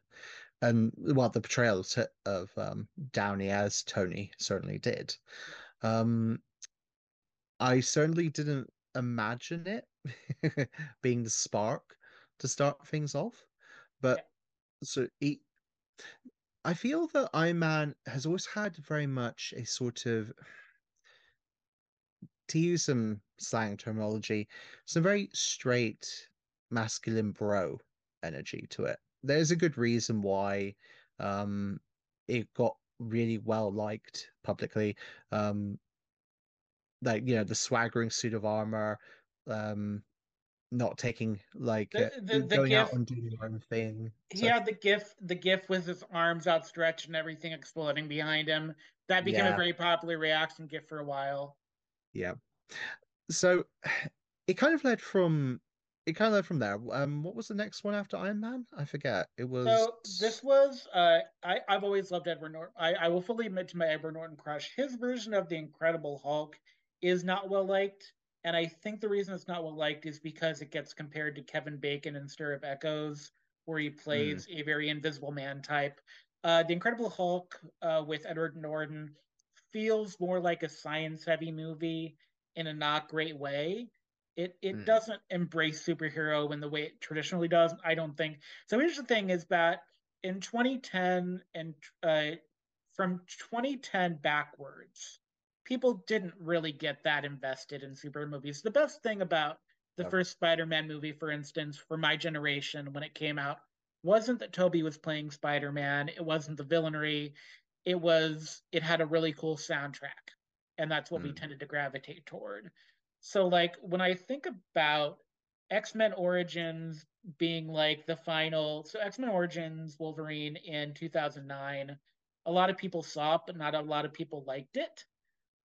B: And well, the portrayal of um, Downey as Tony certainly did. Um, I certainly didn't imagine it being the spark to start things off, but yeah. so he, I feel that Iron Man has always had very much a sort of to use some slang terminology, some very straight masculine bro energy to it. There's a good reason why um, it got really well liked publicly. Um, like you know the swaggering suit of armor, um, not taking like the, uh, the, the going gif, out and doing your own thing.
A: He so. had the gif, the gif with his arms outstretched and everything exploding behind him. That became yeah. a very popular reaction gif for a while.
B: Yeah. So it kind of led from it kind of led from there. Um, what was the next one after Iron Man? I forget. It was.
A: So this was. Uh, I I've always loved Edward Norton. I I will fully admit to my Edward Norton crush. His version of the Incredible Hulk is not well liked, and I think the reason it's not well liked is because it gets compared to Kevin Bacon in Stir of Echoes, where he plays mm. a very Invisible Man type. Uh, the Incredible Hulk uh, with Edward Norton feels more like a science-heavy movie in a not great way. It it mm. doesn't embrace superhero in the way it traditionally does. I don't think. So here's the thing: is that in 2010 and uh, from 2010 backwards, people didn't really get that invested in superhero movies. The best thing about the yep. first Spider-Man movie, for instance, for my generation when it came out, wasn't that Tobey was playing Spider-Man. It wasn't the villainy. It was it had a really cool soundtrack, and that's what mm. we tended to gravitate toward. So like when I think about X-Men Origins being like the final so X-Men Origins Wolverine in 2009, a lot of people saw it, but not a lot of people liked it.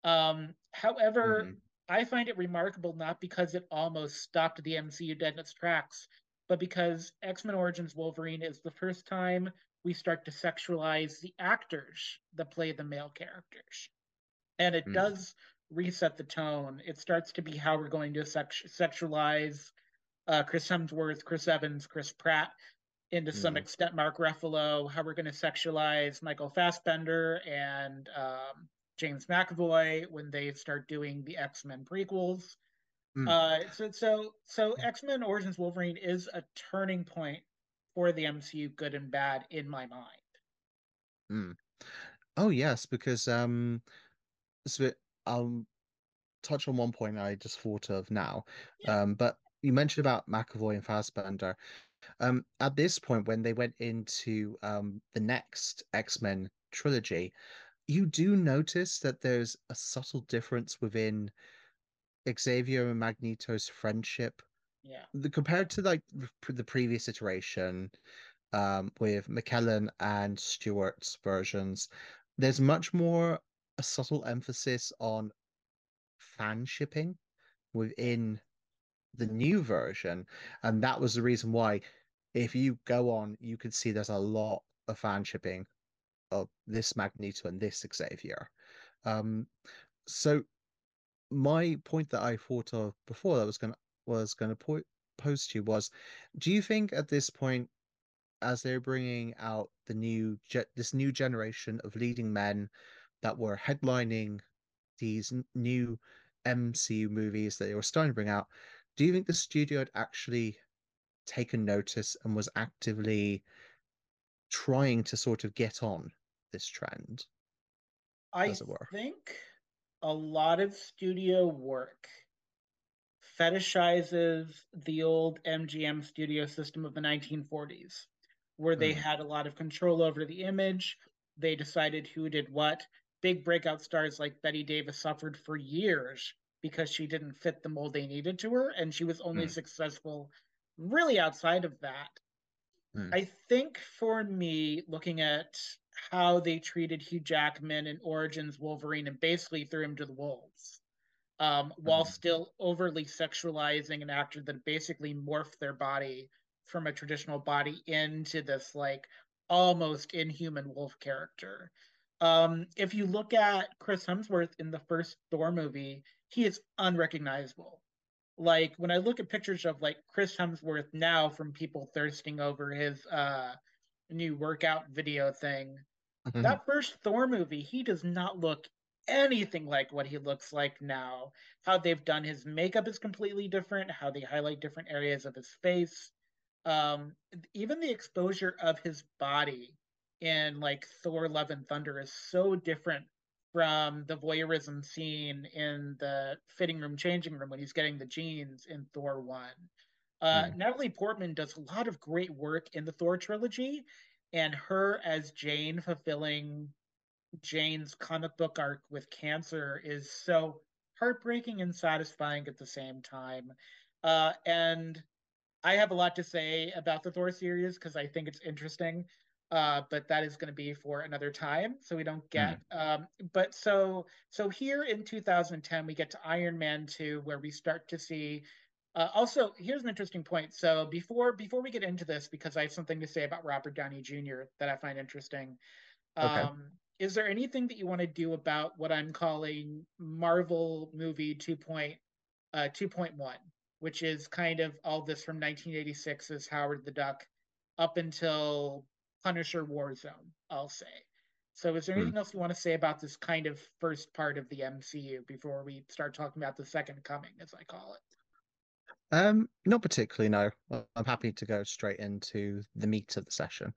A: Um, however, mm-hmm. I find it remarkable not because it almost stopped the MCU dead in its tracks, but because X-Men Origins Wolverine is the first time we start to sexualize the actors that play the male characters. And it mm. does reset the tone. It starts to be how we're going to sex- sexualize uh, Chris Hemsworth, Chris Evans, Chris Pratt, into mm. some extent Mark Ruffalo, how we're going to sexualize Michael Fassbender and um, James McAvoy when they start doing the X Men prequels. Mm. Uh, so so so X Men Origins Wolverine is a turning point for the MCU, good and bad, in my mind.
B: Mm. Oh yes, because um, so I'll touch on one point I just thought of now. Yeah. Um, but you mentioned about McAvoy and Fassbender. Um, at this point, when they went into um, the next X Men trilogy, you do notice that there's a subtle difference within Xavier and Magneto's friendship.
A: Yeah.
B: The, compared to like the previous iteration um, with McKellen and Stewart's versions, there's much more a subtle emphasis on fan shipping within the new version. And that was the reason why, if you go on, you can see there's a lot of fan shipping of this Magneto and this Xavier. Um, so my point that I thought of before that was gonna was gonna po- pose to you was, do you think at this point, as they're bringing out the new ge- this new generation of leading men that were headlining these n- new MCU movies that they were starting to bring out, do you think the studio had actually taken notice and was actively trying to sort of get on this trend?
A: I think a lot of studio work fetishizes the old MGM studio system of the 1940s, where they mm. had a lot of control over the image. They decided who did what. Big breakout stars like Bette Davis suffered for years because she didn't fit the mold they needed to her, and she was only
B: Mm.
A: successful really outside of that.
B: Mm.
A: I think for me, looking at how they treated Hugh Jackman in Origins Wolverine and basically threw him to the wolves, um, while
B: Mhm.
A: still overly sexualizing an actor that basically morphed their body from a traditional body into this like almost inhuman wolf character. Um, if you look at Chris Hemsworth in the first Thor movie, he is unrecognizable. Like when I look at pictures of like Chris Hemsworth now from people thirsting over his uh new workout video thing,
B: Mhm.
A: that first Thor movie, he does not look anything like what he looks like now. How they've done his makeup is completely different, how they highlight different areas of his face. Um, even the exposure of his body in like Thor Love and Thunder is so different from the voyeurism scene in the fitting room changing room when he's getting the jeans in Thor 1. Uh,
B: Mm.
A: Natalie Portman does a lot of great work in the Thor trilogy, and her as Jane fulfilling Jane's comic book arc with cancer is so heartbreaking and satisfying at the same time. Uh, and I have a lot to say about the Thor series because I think it's interesting. Uh, but that is going to be for another time, so we don't get. Um, but so so here in 2010, we get to Iron Man 2, where we start to see. Uh, also, here's an interesting point. So before before we get into this, because I have something to say about Robert Downey Jr. that I find interesting.
B: Okay.
A: Um, is there anything that you want to do about what I'm calling Marvel movie 2. Point, uh, 2.1, which is kind of all this from 1986's Howard the Duck up until Punisher Warzone, I'll say. So is there
B: Hmm.
A: anything else you want to say about this kind of first part of the MCU before we start talking about the second coming, as I call it?
B: Um, not particularly, no. I'm happy to go straight into the meat of the session.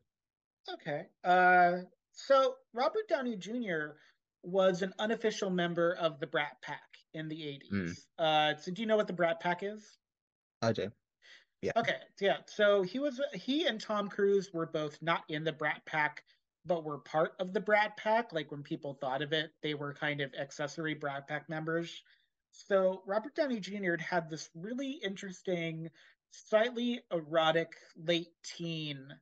A: Okay. Uh, so Robert Downey Jr. was an unofficial member of the Brat Pack in the 80s.
B: Mm.
A: Uh, so do you know what the Brat Pack is?
B: I do. Yeah.
A: Okay, yeah. So he was he and Tom Cruise were both not in the Brat Pack, but were part of the Brat Pack. Like when people thought of it, they were kind of accessory Brat Pack members. So Robert Downey Jr. had this really interesting, slightly erotic late teen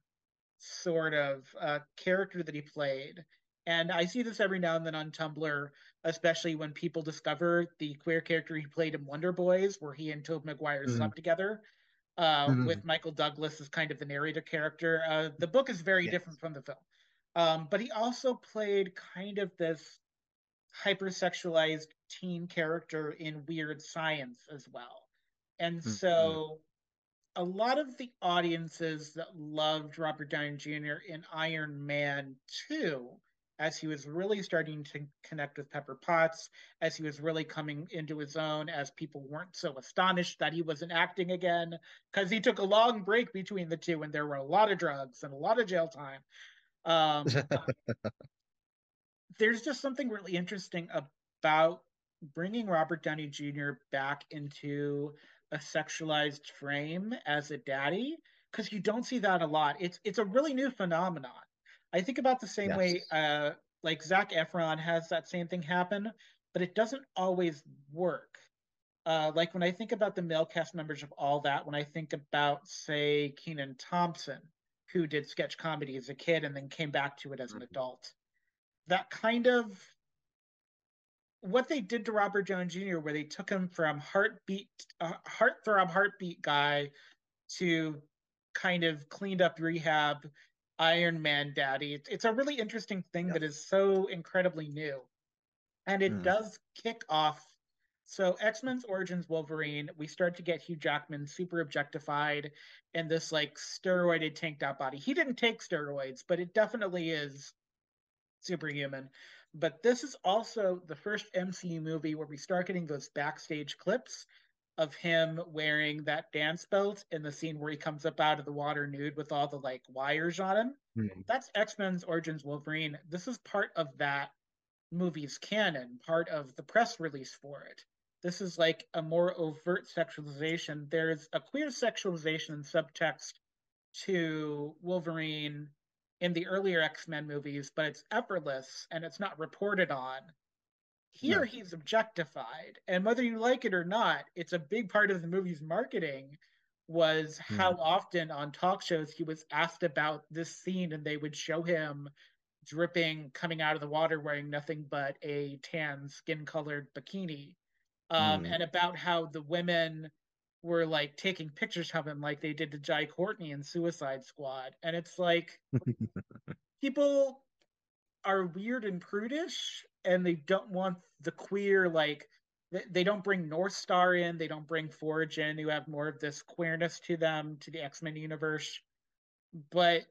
A: sort of uh, character that he played. And I see this every now and then on Tumblr, especially when people discover the queer character he played in Wonder Boys, where he and Tobey Maguire
B: Mhm.
A: slept together, uh,
B: Mhm.
A: with Michael Douglas as kind of the narrator character. Uh, the book is very
B: Yes.
A: different from the film. Um, but he also played kind of this hypersexualized teen character in Weird Science as well. And
B: Mhm.
A: so a lot of the audiences that loved Robert Downey Jr. in Iron Man 2, as he was really starting to connect with Pepper Potts, as he was really coming into his own, as people weren't so astonished that he wasn't acting again, because he took a long break between the two and there were a lot of drugs and a lot of jail time. Um, there's just something really interesting about bringing Robert Downey Jr. back into a sexualized frame as a daddy because you don't see that a lot. It's it's a really new phenomenon. I think about the same way uh like Zac Efron has that same thing happen, but it doesn't always work. Uh, like when I think about the male cast members of all that, when I think about, say, Kenan Thompson, who did sketch comedy as a kid and then came back to it as an
B: Mhm.
A: adult, that kind of what they did to Robert Downey Jr., where they took him from heartbeat, uh, heartthrob, heartbeat guy to kind of cleaned up rehab Iron Man daddy. It's, it's a really interesting thing that is so incredibly new. And it
B: Mm.
A: does kick off. So, X Men's Origins Wolverine, we start to get Hugh Jackman super objectified in this like steroided tanked out body. He didn't take steroids, but it definitely is superhuman. But this is also the first MCU movie where we start getting those backstage clips of him wearing that dance belt in the scene where he comes up out of the water nude with all the like wires on him.
B: Mm.
A: That's X Men's Origins Wolverine. This is part of that movie's canon, part of the press release for it. This is like a more overt sexualization. There's a queer sexualization and subtext to Wolverine in the earlier X Men movies, but it's effortless and it's not reported on Here no. he's objectified, and whether you like it or not, it's a big part of the movie's marketing. Was mm. how often on talk shows he was asked about this scene, and they would show him dripping, coming out of the water, wearing nothing but a tan, skin-colored bikini, um, mm. and about how the women were like taking pictures of him like they did to Jai Courtney in Suicide Squad. And it's like people are weird and prudish and they don't want the queer like they don't bring North Star in, they don't bring Forge in, who have more of this queerness to them, to the X-Men universe. But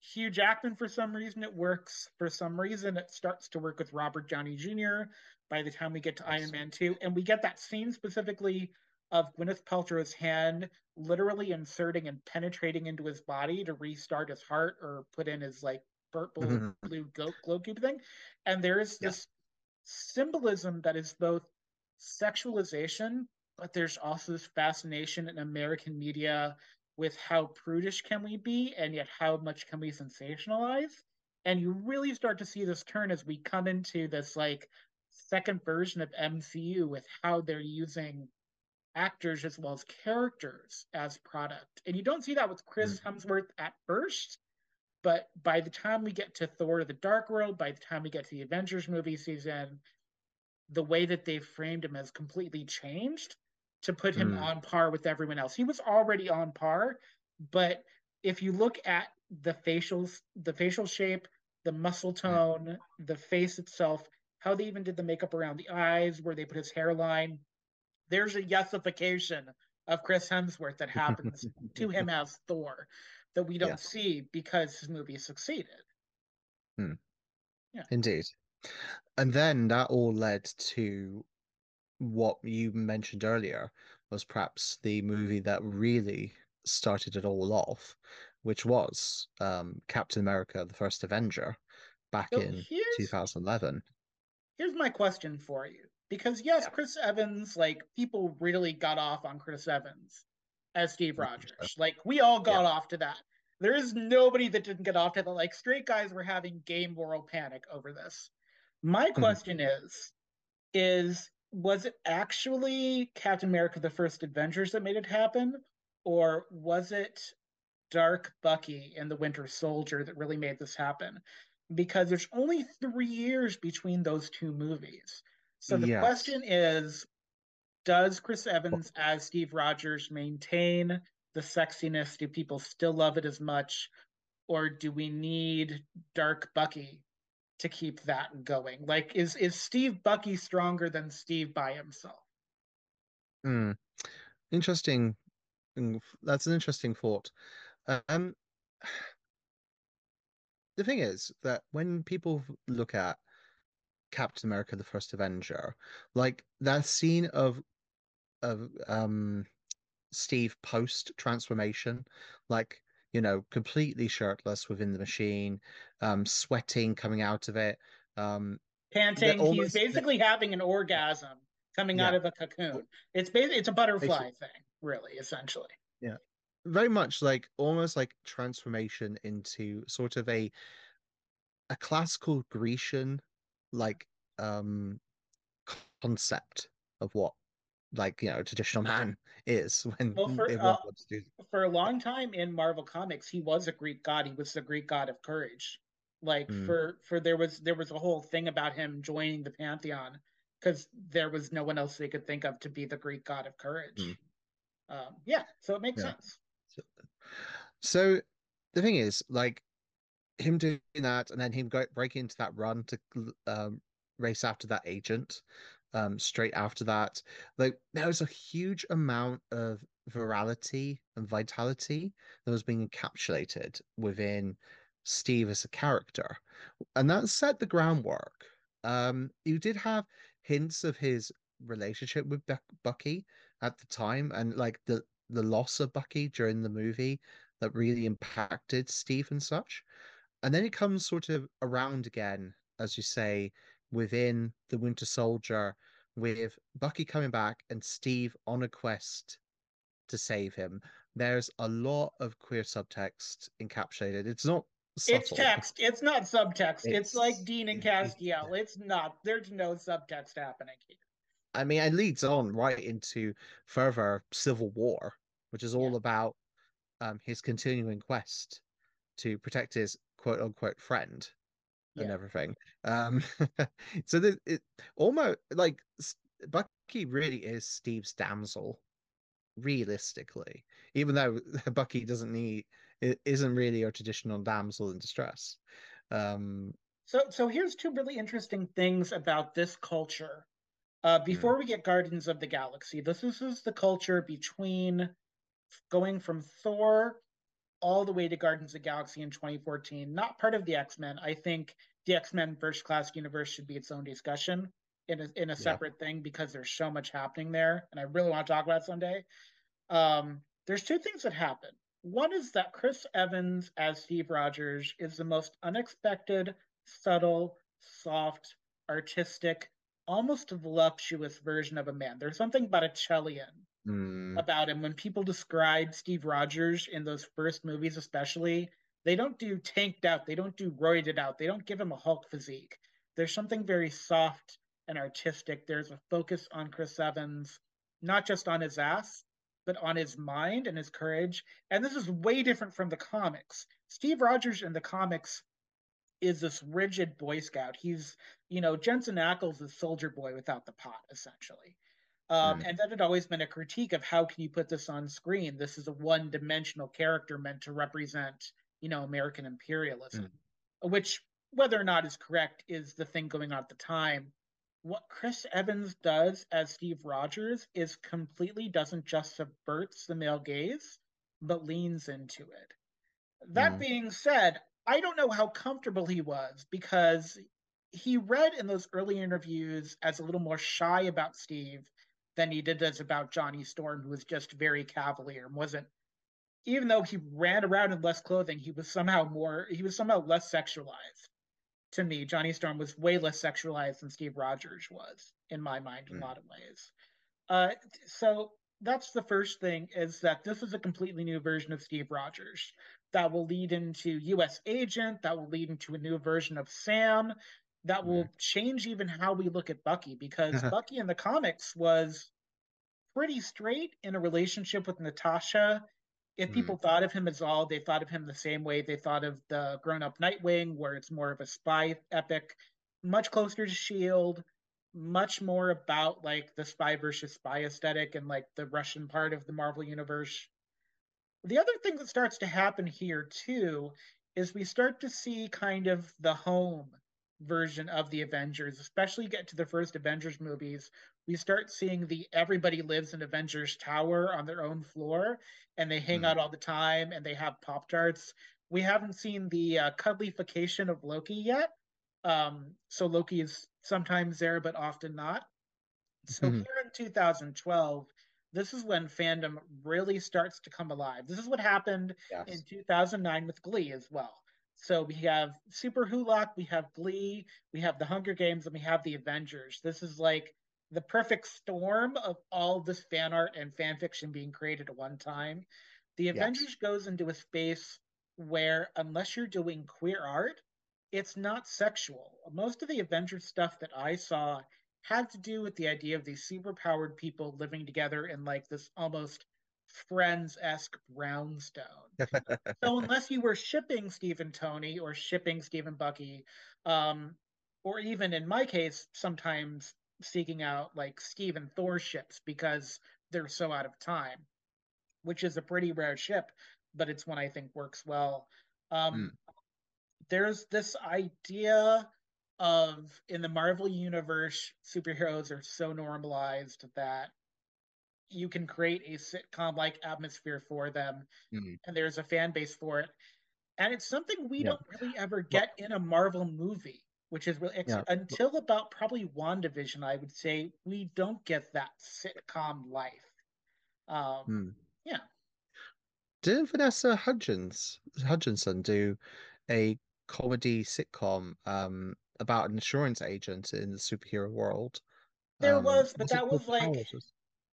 A: Hugh Jackman, for some reason, it works. For some reason, it starts to work with Robert Downey Jr. by the time we get to Iron Man 2. And we get that scene specifically of Gwyneth Paltrow's hand literally inserting and penetrating into his body to restart his heart or put in his like purple mm-hmm. blue glow, glow cube thing. And there is yeah. this symbolism that is both sexualization, but there's also this fascination in American media with how prudish can we be and yet how much can we sensationalize. And you really start to see this turn as we come into this like second version of MCU with how they're using actors as well as characters as product. And you don't see that with Chris mm. Hemsworth at first, but by the time we get to Thor the Dark World, by the time we get to the Avengers movie season, the way that they've framed him has completely changed to put him mm. on par with everyone else. He was already on par, but if you look at the facials, the facial shape, the muscle mm. tone, the face itself, how they even did the makeup around the eyes, where they put his hairline, there's a yesification of Chris Hemsworth that happens to him as Thor that we don't yeah. see because his movie succeeded.
B: Hmm. Yeah. Indeed. And then that all led to what you mentioned earlier was perhaps the movie that really started it all off, which was um, Captain America: The First Avenger, back so in 2011.
A: Here's my question for you because yes, yeah. Chris Evans, like people really got off on Chris Evans as Steve Rogers. Like we all got yeah. off to that. There is nobody that didn't get off to that. Like straight guys were having gay moral panic over this. My hmm. question mm-hmm. is, is was it actually Captain America: The First Avengers that made it happen, or was it Dark Bucky and the Winter Soldier that really made this happen? Because there's only three years between those two movies. So the yes. question is Does Chris Evans as Steve Rogers maintain the sexiness? Do people still love it as much? Or do we need Dark Bucky to keep that going? Like, is is Steve Bucky stronger than Steve by himself?
B: Hmm. Interesting. That's an interesting thought. Um, the thing is that when people look at Captain America: The First Avenger, like that scene of of um Steve post transformation, like you know, completely shirtless within the machine, um, sweating coming out of it, um,
A: panting. Almost... He's basically having an orgasm coming yeah. out of a cocoon. It's basically it's a butterfly thing, really, essentially.
B: Yeah, very much like almost like transformation into sort of a a classical Grecian like um concept of what like you know traditional man is when
A: well, for, uh, for a long time in marvel comics he was a greek god he was the greek god of courage like mm. for for there was there was a whole thing about him joining the pantheon because there was no one else they could think of to be the greek god of courage mm. um, yeah so it makes yeah. sense
B: so, so the thing is like him doing that and then him go, breaking into that run to um, race after that agent um, straight after that like there was a huge amount of virality and vitality that was being encapsulated within steve as a character and that set the groundwork. Um, you did have hints of his relationship with bucky at the time and like the the loss of bucky during the movie that really impacted steve and such and then it comes sort of around again, as you say, within the Winter Soldier, with Bucky coming back and Steve on a quest to save him. There's a lot of queer subtext encapsulated. It's not subtle.
A: It's text. It's not subtext. It's, it's like Dean and Castiel. It's, not. There's no subtext happening here.
B: I mean, it leads on right into further civil war, which is all yeah. about um, his continuing quest to protect his quote unquote friend yeah. and everything. Um, so the, it almost like Bucky really is Steve's damsel, realistically, even though Bucky doesn't need isn't really a traditional damsel in distress. Um,
A: so, so here's two really interesting things about this culture. Uh, before mm. we get Guardians of the Galaxy, this, this is the culture between going from Thor all the way to Guardians of the Galaxy in 2014. Not part of the X Men. I think the X Men First Class universe should be its own discussion in a, in a separate yeah. thing because there's so much happening there, and I really want to talk about someday. Um, there's two things that happen. One is that Chris Evans as Steve Rogers is the most unexpected, subtle, soft, artistic, almost voluptuous version of a man. There's something Botticellian mm. about him. When people describe Steve Rogers in those first movies, especially, they don't do tanked out, they don't do roided out, they don't give him a Hulk physique. There's something very soft and artistic. There's a focus on Chris Evans, not just on his ass, but on his mind and his courage. And this is way different from the comics. Steve Rogers in the comics is this rigid Boy Scout. He's, you know, Jensen Ackles is Soldier Boy without the pot, essentially. Um, mm. And that had always been a critique of how can you put this on screen? This is a one-dimensional character meant to represent, you know, American imperialism, mm. which, whether or not is correct, is the thing going on at the time what Chris Evans does as Steve Rogers is completely doesn't just subverts the male gaze, but leans into it. That mm. being said, I don't know how comfortable he was because he read in those early interviews as a little more shy about Steve than he did this about Johnny Storm, who was just very cavalier and wasn't even though he ran around in less clothing, he was somehow more he was somehow less sexualized to me, Johnny Storm was way less sexualized than Steve Rogers was, in my mind, in mm. a lot of ways. Uh, so that's the first thing is that this is a completely new version of Steve Rogers that will lead into U.S. Agent, that will lead into a new version of Sam, that will change even how we look at Bucky because Bucky in the comics was pretty straight in a relationship with Natasha if people mm. thought of him as all, they thought of him the same way they thought of the grown up Nightwing, where it's more of a spy epic, much closer to S.H.I.E.L.D., much more about like the spy versus spy aesthetic and like the Russian part of the Marvel Universe. The other thing that starts to happen here too is we start to see kind of the home version of the Avengers, especially get to the first Avengers movies, we start seeing the everybody lives in Avengers Tower on their own floor and they hang mm. out all the time and they have Pop Tarts. We haven't seen the uh, cuddlification of Loki yet. Um, so Loki is sometimes there, but often not. So mm-hmm. here in 2012, this is when fandom really starts to come alive. This is what happened yes. in 2009 with Glee as well. So we have Super Wholock, we have Glee, we have the Hunger Games, and we have the Avengers. This is like the perfect storm of all this fan art and fan fiction being created at one time. The Avengers yes. goes into a space where, unless you're doing queer art, it's not sexual. Most of the Avengers stuff that I saw had to do with the idea of these superpowered people living together in like this almost friends esque brownstone. so unless you were shipping Stephen Tony or shipping Stephen Bucky, um, or even in my case, sometimes seeking out like Steve and Thor ships because they're so out of time, which is a pretty rare ship, but it's one I think works well. Um, mm. There's this idea of in the Marvel universe, superheroes are so normalized that you can create a sitcom like atmosphere for them, mm. and there's a fan base for it. And it's something we yeah. don't really ever get well, in a Marvel movie which is really yeah. until about probably WandaVision, I would say we don't get that sitcom life. Um, hmm. Yeah.
B: Didn't Vanessa Hudgens Hutchinson do a comedy sitcom um, about an insurance agent in the superhero world?
A: There um, was, but that was like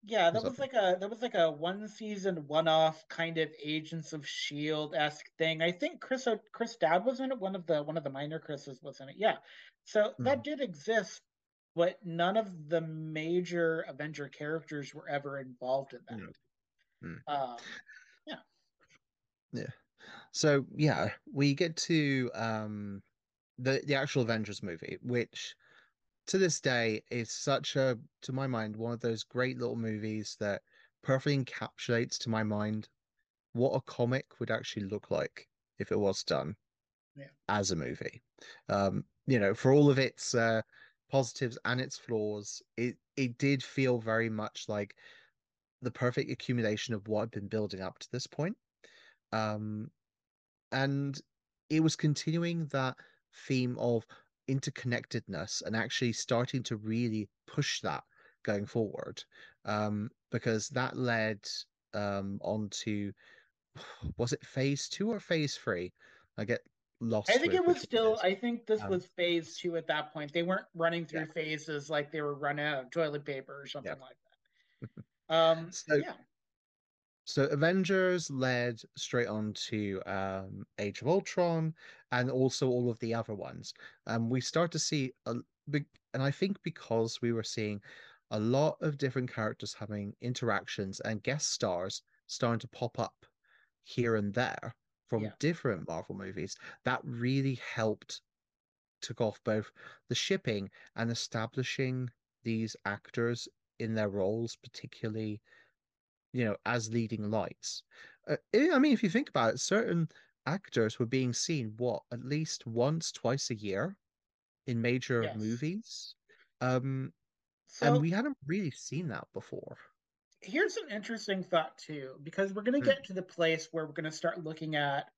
A: Yeah, that was like a that was like a one season one off kind of Agents of Shield esque thing. I think Chris Chris Dowd was in it. One of the one of the minor Chris's was in it. Yeah, so mm. that did exist, but none of the major Avenger characters were ever involved in that. Mm. Um, yeah.
B: Yeah. So yeah, we get to um the the actual Avengers movie, which to this day is such a, to my mind, one of those great little movies that perfectly encapsulates to my mind what a comic would actually look like if it was done
A: yeah.
B: as a movie. Um, you know, for all of its uh, positives and its flaws, it it did feel very much like the perfect accumulation of what had been building up to this point. Um, and it was continuing that theme of interconnectedness and actually starting to really push that going forward um, because that led um, on to was it phase two or phase three i get lost
A: i think it was still i think this um, was phase two at that point they weren't running through yeah. phases like they were running out of toilet paper or something yeah. like that um so, yeah
B: so Avengers led straight on to um, Age of Ultron and also all of the other ones. Um, we start to see a big, and I think because we were seeing a lot of different characters having interactions and guest stars starting to pop up here and there from yeah. different Marvel movies, that really helped took off both the shipping and establishing these actors in their roles, particularly you know, as leading lights. Uh, eh, I mean, if you think about it, certain actors were being seen what at least once, twice a year in major yes. movies, um, so, and we hadn't really seen that before.
A: Here's an interesting thought too, because we're going to hmm. get to the place where we're going to start looking at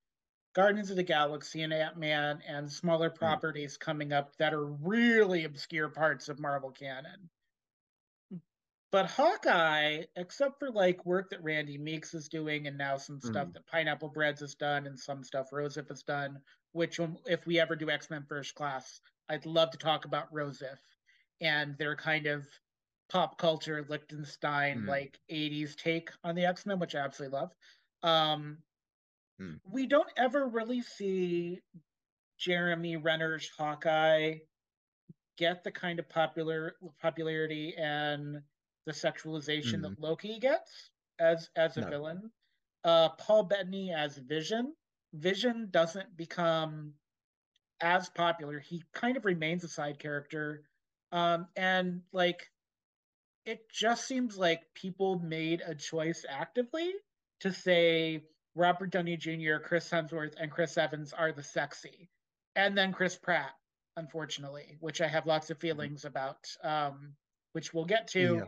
A: Guardians of the Galaxy and Ant Man and smaller hmm. properties coming up that are really obscure parts of Marvel canon. But Hawkeye, except for like work that Randy Meeks is doing, and now some stuff mm. that Pineapple Breads has done, and some stuff Rosif has done, which if we ever do X Men First Class, I'd love to talk about Rosif and their kind of pop culture Lichtenstein mm. like 80s take on the X Men, which I absolutely love. Um, mm. We don't ever really see Jeremy Renner's Hawkeye get the kind of popular popularity and the sexualization mm-hmm. that Loki gets as as a no. villain. Uh, Paul Bettany as Vision. Vision doesn't become as popular. He kind of remains a side character, um, and like it just seems like people made a choice actively to say Robert Downey Jr., Chris Hemsworth, and Chris Evans are the sexy, and then Chris Pratt, unfortunately, which I have lots of mm-hmm. feelings about, um, which we'll get to. Yeah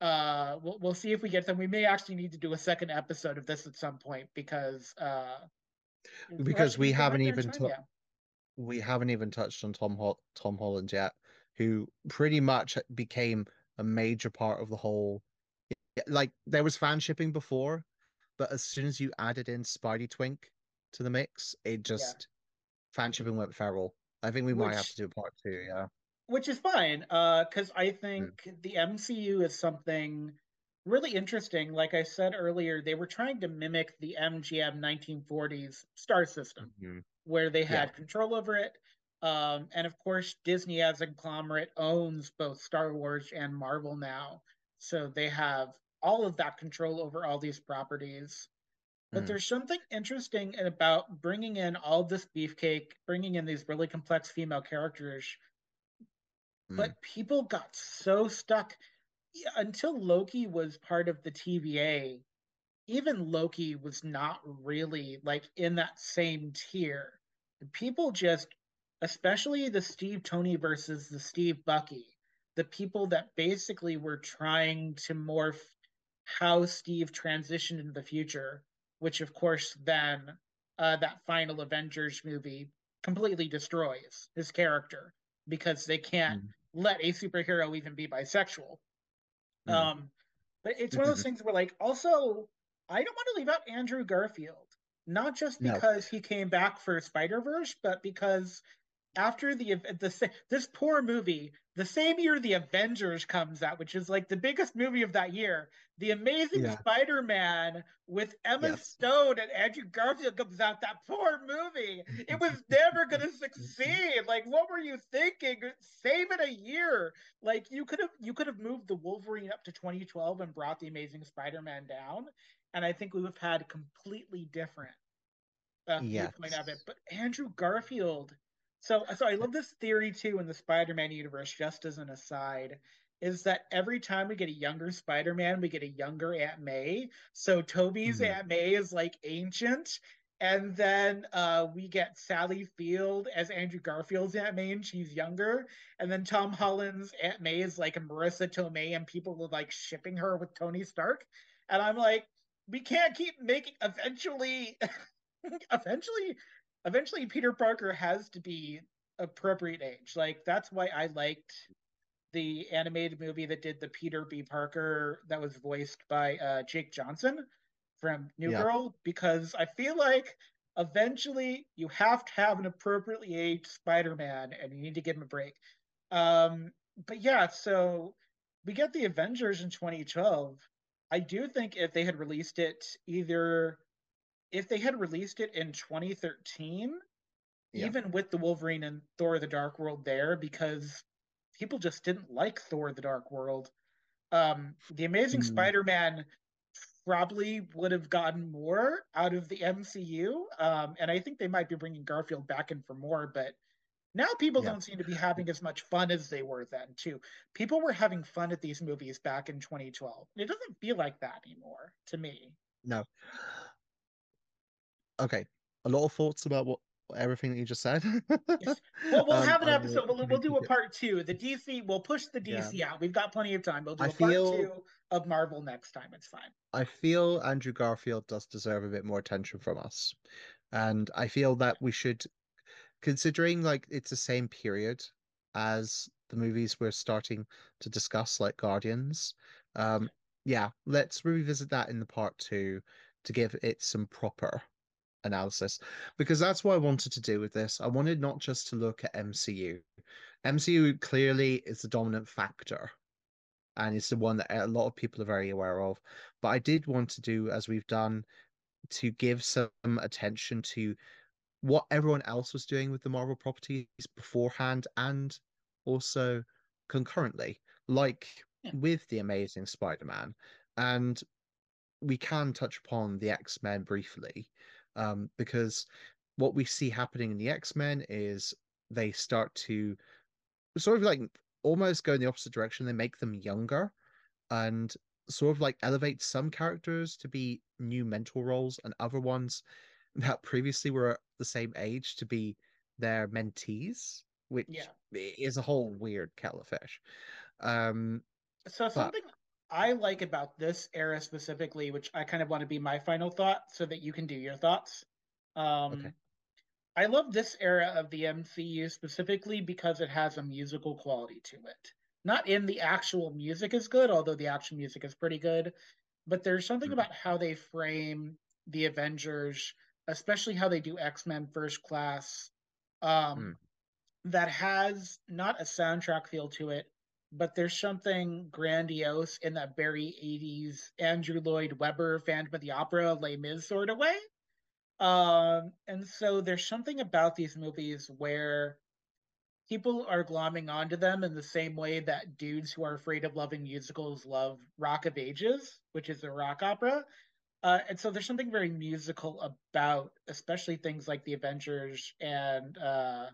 A: uh we'll, we'll see if we get them. We may actually need to do a second episode of this at some point because uh
B: because we haven't even t- we haven't even touched on tom Ho- tom holland yet who pretty much became a major part of the whole like there was fan shipping before but as soon as you added in spidey twink to the mix it just yeah. fan shipping went feral. I think we Which, might have to do a part two yeah
A: which is fine because uh, i hmm. think mm. the mcu is something really interesting like i said earlier they were trying to mimic the mgm 1940s star system mm-hmm. where they had yeah. control over it um, and of course disney as a conglomerate owns both star wars and marvel now so they have all of that control over all these properties but mm. there's something interesting about bringing in all this beefcake bringing in these really complex female characters but mm. people got so stuck until Loki was part of the TVA. Even Loki was not really like in that same tier. People just, especially the Steve Tony versus the Steve Bucky, the people that basically were trying to morph how Steve transitioned into the future, which of course then uh, that final Avengers movie completely destroys his character because they can't mm. Let a superhero even be bisexual. Mm. Um, but it's one of those things where, like, also, I don't want to leave out Andrew Garfield, not just because no. he came back for Spider Verse, but because after the the this poor movie, the same year the Avengers comes out, which is like the biggest movie of that year, the Amazing yeah. Spider-Man with Emma yes. Stone and Andrew Garfield comes out. That poor movie, it was never going to succeed. Like, what were you thinking? Save it a year. Like, you could have you could have moved the Wolverine up to 2012 and brought the Amazing Spider-Man down, and I think we would have had completely different uh, yes. viewpoint of it. But Andrew Garfield so, so I love this theory too in the Spider-Man universe. Just as an aside, is that every time we get a younger Spider-Man, we get a younger Aunt May. So Tobey's mm-hmm. Aunt May is like ancient, and then uh, we get Sally Field as Andrew Garfield's Aunt May, and she's younger. And then Tom Holland's Aunt May is like Marisa Tomei, and people were like shipping her with Tony Stark. And I'm like, we can't keep making. Eventually, eventually, eventually Peter Parker has to be appropriate age. Like that's why I liked the animated movie that did the Peter B. Parker that was voiced by uh, Jake Johnson from New yeah. Girl because I feel like eventually you have to have an appropriately aged Spider-Man and you need to give him a break. Um, but yeah, so we get the Avengers in 2012. I do think if they had released it either if they had released it in 2013, yeah. even with the Wolverine and Thor the Dark World there, because people just didn't like Thor the Dark World, um, the Amazing mm. Spider Man probably would have gotten more out of the MCU. Um, and I think they might be bringing Garfield back in for more, but now people yeah. don't seem to be having as much fun as they were then, too. People were having fun at these movies back in 2012. It doesn't feel like that anymore to me.
B: No okay, a lot of thoughts about what everything that you just said.
A: yes. Well, we'll um, have an episode. We'll, we'll do a part two. The DC, we'll push the DC yeah. out. We've got plenty of time. We'll do I a feel, part two of Marvel next time. It's fine.
B: I feel Andrew Garfield does deserve a bit more attention from us, and I feel that we should, considering like it's the same period as the movies we're starting to discuss, like Guardians. Um, yeah, let's revisit that in the part two to give it some proper analysis because that's what I wanted to do with this. I wanted not just to look at MCU. MCU clearly is the dominant factor and it's the one that a lot of people are very aware of. But I did want to do, as we've done, to give some attention to what everyone else was doing with the Marvel properties beforehand and also concurrently, like yeah. with the Amazing Spider Man. And we can touch upon the X Men briefly um, because what we see happening in the X Men is they start to sort of like almost go in the opposite direction. They make them younger and sort of like elevate some characters to be new mentor roles and other ones that previously were the same age to be their mentees, which yeah. is a whole weird kettle of fish. Um,
A: so something I like about this era specifically, which I kind of want to be my final thought so that you can do your thoughts. Um, okay. I love this era of the MCU specifically because it has a musical quality to it. Not in the actual music is good, although the actual music is pretty good, but there's something mm-hmm. about how they frame the Avengers, especially how they do X Men First Class, um, mm. that has not a soundtrack feel to it, but there's something grandiose in that very 80s Andrew Lloyd Webber Phantom of the Opera Les Mis sort of way. Um, and so there's something about these movies where people are glomming onto them in the same way that dudes who are afraid of loving musicals love Rock of Ages, which is a rock opera. Uh, and so there's something very musical about, especially things like The Avengers and uh,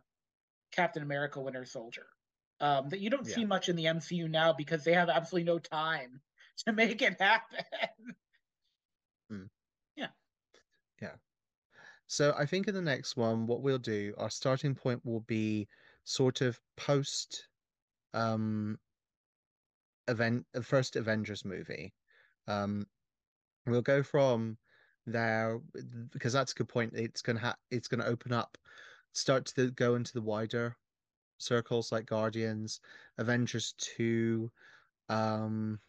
A: Captain America Winter Soldier um, that you don't yeah. see much in the MCU now because they have absolutely no time to make it happen.
B: mm.
A: Yeah.
B: Yeah. So I think in the next one, what we'll do, our starting point will be sort of post um event the first Avengers movie. Um we'll go from there because that's a good point. It's gonna ha- it's gonna open up, start to go into the wider circles like Guardians, Avengers 2, um,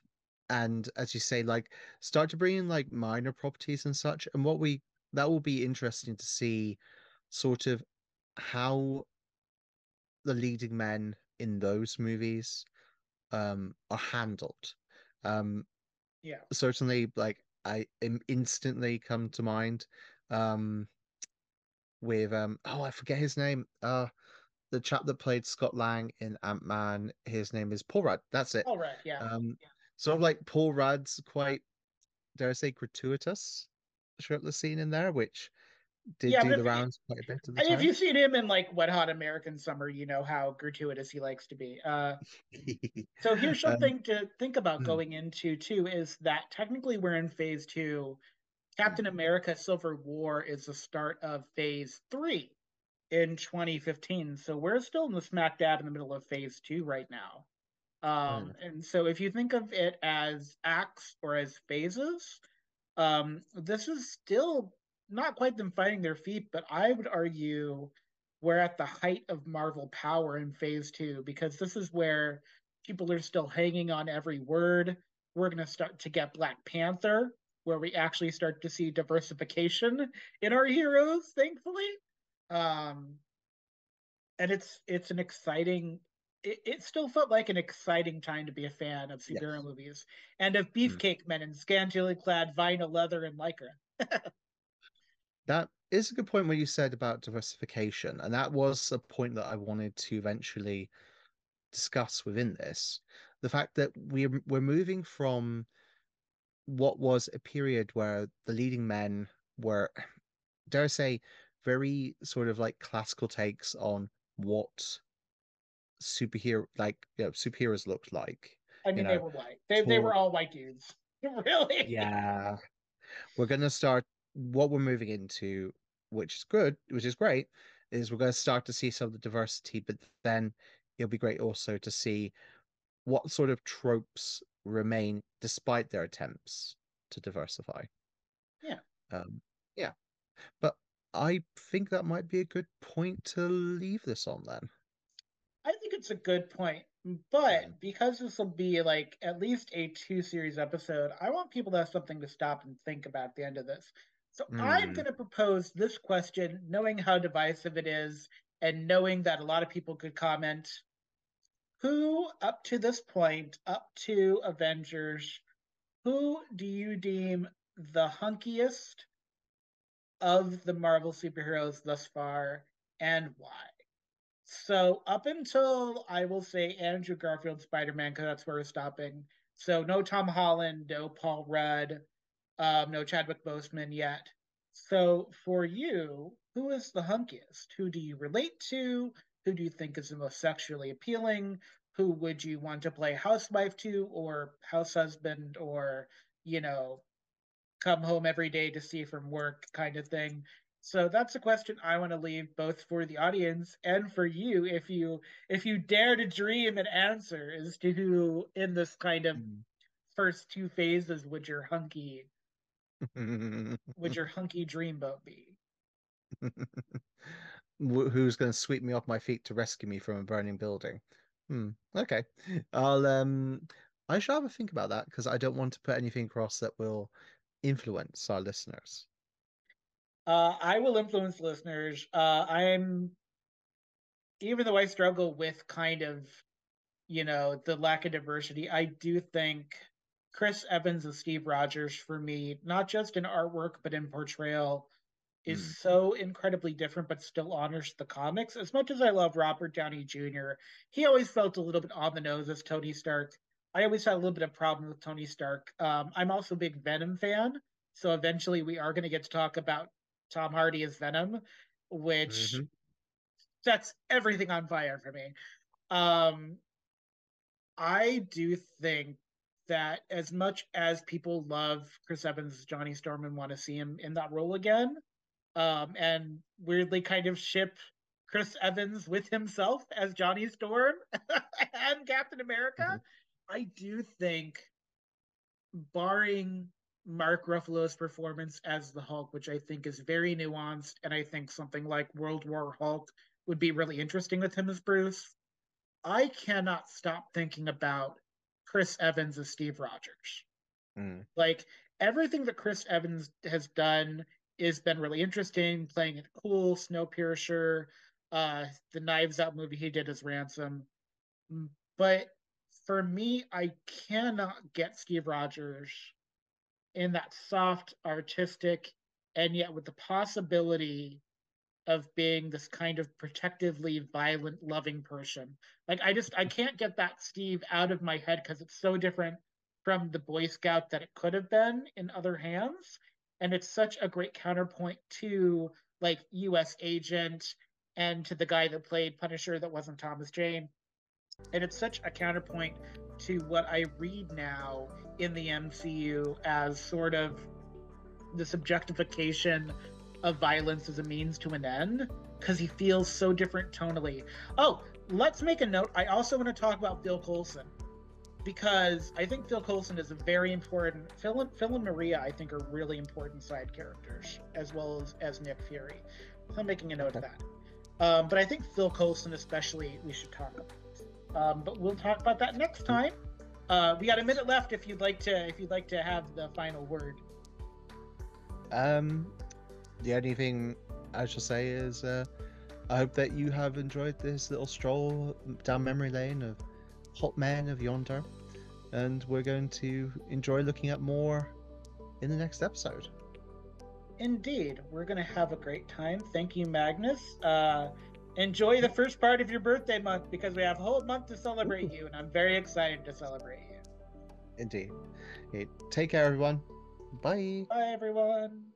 B: and as you say, like start to bring in like minor properties and such. And what we that will be interesting to see sort of how the leading men in those movies um, are handled. Um,
A: yeah,
B: certainly, like I instantly come to mind um, with um, oh, I forget his name. Uh, the chap that played Scott Lang in Ant Man. His name is Paul Rudd. That's it.
A: Paul Rudd. Yeah.
B: Um, yeah. sort of like Paul Rudd's quite, dare I say, gratuitous shirtless scene in there, which did yeah, do the rounds quite a bit the
A: time. If you've seen him in like Wet Hot American Summer, you know how gratuitous he likes to be. Uh, so here's um, something um, to think about hmm. going into too: is that technically we're in Phase Two. Captain America: Civil War is the start of Phase Three in 2015. So we're still in the smack dab in the middle of Phase Two right now. Um, mm. And so if you think of it as acts or as phases, um, this is still not quite them finding their feet, but I would argue we're at the height of Marvel power in phase two because this is where people are still hanging on every word. We're going to start to get Black Panther, where we actually start to see diversification in our heroes, thankfully. Um, and it's it's an exciting. It, it still felt like an exciting time to be a fan of superhero yes. movies and of hmm. beefcake mm. men in scantily clad vinyl leather and lycra.
B: That is a good point what you said about diversification, and that was a point that I wanted to eventually discuss within this. The fact that we're we're moving from what was a period where the leading men were, dare I say, very sort of like classical takes on what superhero like you know, superheroes looked like.
A: I mean,
B: you know,
A: they were white. They they were all white dudes. really?
B: Yeah. We're gonna start what we're moving into, which is good, which is great, is we're going to start to see some of the diversity, but then it'll be great also to see what sort of tropes remain despite their attempts to diversify.
A: Yeah.
B: Um, yeah. But I think that might be a good point to leave this on then.
A: I think it's a good point. But because this will be like at least a two series episode, I want people to have something to stop and think about at the end of this. So mm. I'm hmm. going to propose this question, knowing how divisive it is and knowing that a lot of people could comment. Who, up to this point, up to Avengers, who do you deem the hunkiest of the Marvel superheroes thus far and why? So, up until I will say Andrew Garfield Spider Man, because that's where we're stopping. So, no Tom Holland, no Paul Rudd, um, no Chadwick Boseman yet. So for you, who is the hunkiest? Who do you relate to? Who do you think is the most sexually appealing? Who would you want to play housewife to or house husband or, you know, come home every day to see from work kind of thing? So that's a question I want to leave both for the audience and for you if you if you dare to dream an answer as to who in this kind of mm. first two phases would your hunky would your hunky dreamboat be?
B: Who's going to sweep me off my feet to rescue me from a burning building? Hmm. Okay, I'll um, I shall have a think about that because I don't want to put anything across that will influence our listeners.
A: Uh, I will influence listeners. Uh, I'm, even though I struggle with kind of, you know, the lack of diversity, I do think Chris Evans and Steve Rogers for me, not just in artwork but in portrayal, is mm. so incredibly different but still honors the comics. As much as I love Robert Downey Jr., he always felt a little bit on the nose as Tony Stark. I always had a little bit of problem with Tony Stark. Um, I'm also a big Venom fan, so eventually we are going to get to talk about Tom Hardy as Venom, which mm-hmm. sets everything on fire for me. Um, I do think that as much as people love Chris Evans, Johnny Storm, and want to see him in that role again, um, and weirdly kind of ship Chris Evans with himself as Johnny Storm and Captain America, mm-hmm. I do think, barring Mark Ruffalo's performance as the Hulk, which I think is very nuanced, and I think something like World War Hulk would be really interesting with him as Bruce. I cannot stop thinking about Chris Evans as Steve Rogers. Mm. Like everything that Chris Evans has done has been really interesting, playing it cool, Snowpiercer, uh, the Knives Out movie he did as Ransom. But for me, I cannot get Steve Rogers in that soft, artistic, and yet with the possibility of being this kind of protectively violent, loving person. Like I just I can't get that Steve out of my head because it's so different from the Boy Scout that it could have been in other hands. And it's such a great counterpoint to like US agent and to the guy that played Punisher that wasn't Thomas Jane. And it's such a counterpoint to what I read now in the MCU as sort of the subjectification of violence as a means to an end because he feels so different tonally. Oh, let's make a note. I also want to talk about Phil Coulson because I think Phil Coulson is a very important. Phil and, Phil and Maria, I think, are really important side characters as well as as Nick Fury. So I'm making a note of that. Um, but I think Phil Coulson, especially, we should talk about. Um, but we'll talk about that next time. Uh, we got a minute left. If you'd like to, if you'd like to have the final word.
B: Um, the only thing I shall say is, uh, I hope that you have enjoyed this little stroll down memory lane of hot men of yonder, and we're going to enjoy looking at more in the next episode.
A: Indeed, we're going to have a great time. Thank you, Magnus. Uh, enjoy the first part of your birthday month because we have a whole month to celebrate you, and I'm very excited to celebrate you.
B: Indeed. Okay, take care, everyone. Bye.
A: Bye, everyone.